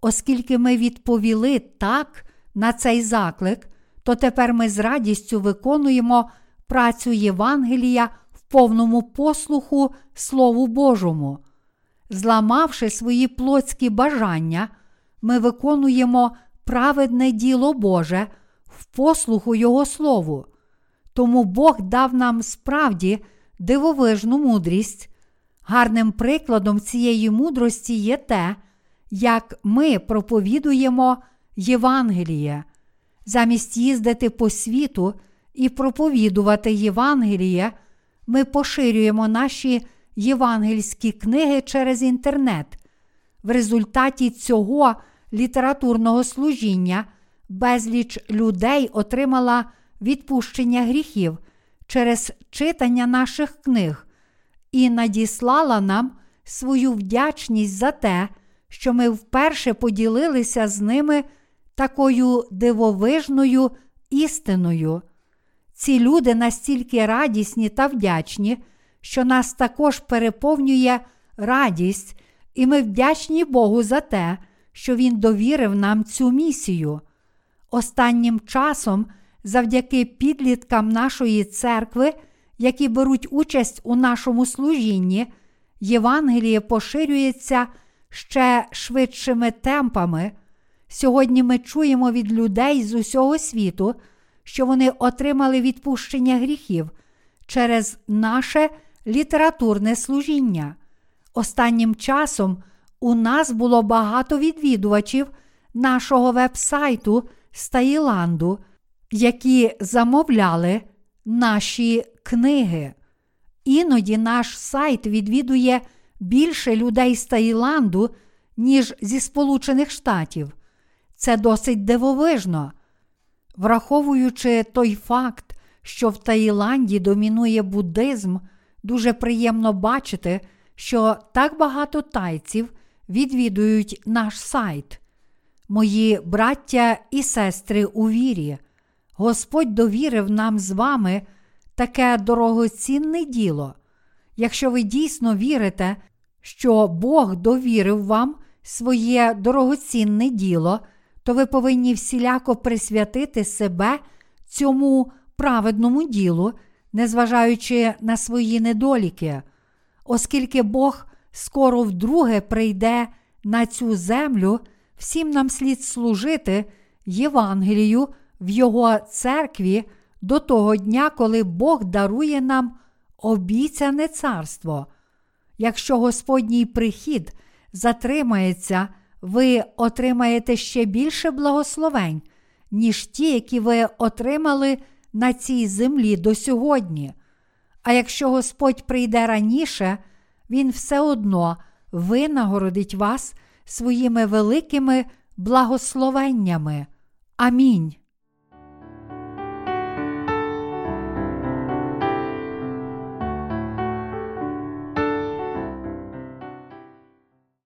оскільки ми відповіли так на цей заклик, то тепер ми з радістю виконуємо працю Євангелія в повному послуху Слову Божому. Зламавши свої плотські бажання, ми виконуємо праведне діло Боже в послуху Його Слову. Тому Бог дав нам справді дивовижну мудрість. Гарним прикладом цієї мудрості є те, як ми проповідуємо Євангеліє. Замість їздити по світу і проповідувати Євангеліє, ми поширюємо наші євангельські книги через інтернет. В результаті цього літературного служіння безліч людей отримала відпущення гріхів через читання наших книг і надіслала нам свою вдячність за те, що ми вперше поділилися з ними такою дивовижною істиною. Ці люди настільки радісні та вдячні, що нас також переповнює радість, і ми вдячні Богу за те, що Він довірив нам цю місію. Останнім часом, завдяки підліткам нашої церкви, які беруть участь у нашому служінні, Євангеліє поширюється ще швидшими темпами. Сьогодні ми чуємо від людей з усього світу, що вони отримали відпущення гріхів через наше літературне служіння. Останнім часом у нас було багато відвідувачів нашого вебсайту з Таїланду, які замовляли наші книги. Іноді наш сайт відвідує більше людей з Таїланду, ніж зі Сполучених Штатів. Це досить дивовижно. Враховуючи той факт, що в Таїланді домінує буддизм, дуже приємно бачити, що так багато тайців відвідують наш сайт. Мої браття і сестри у вірі, Господь довірив нам з вами таке дорогоцінне діло. Якщо ви дійсно вірите, що Бог довірив вам своє дорогоцінне діло, то ви повинні всіляко присвятити себе цьому праведному ділу, незважаючи на свої недоліки, оскільки Бог скоро вдруге прийде на цю землю, всім нам слід служити Євангелію в Його церкві до того дня, коли Бог дарує нам обіцяне царство. Якщо Господній прихід затримається, ви отримаєте ще більше благословень, ніж ті, які ви отримали на цій землі до сьогодні. А якщо Господь прийде раніше, Він все одно винагородить вас своїми великими благословеннями. Амінь.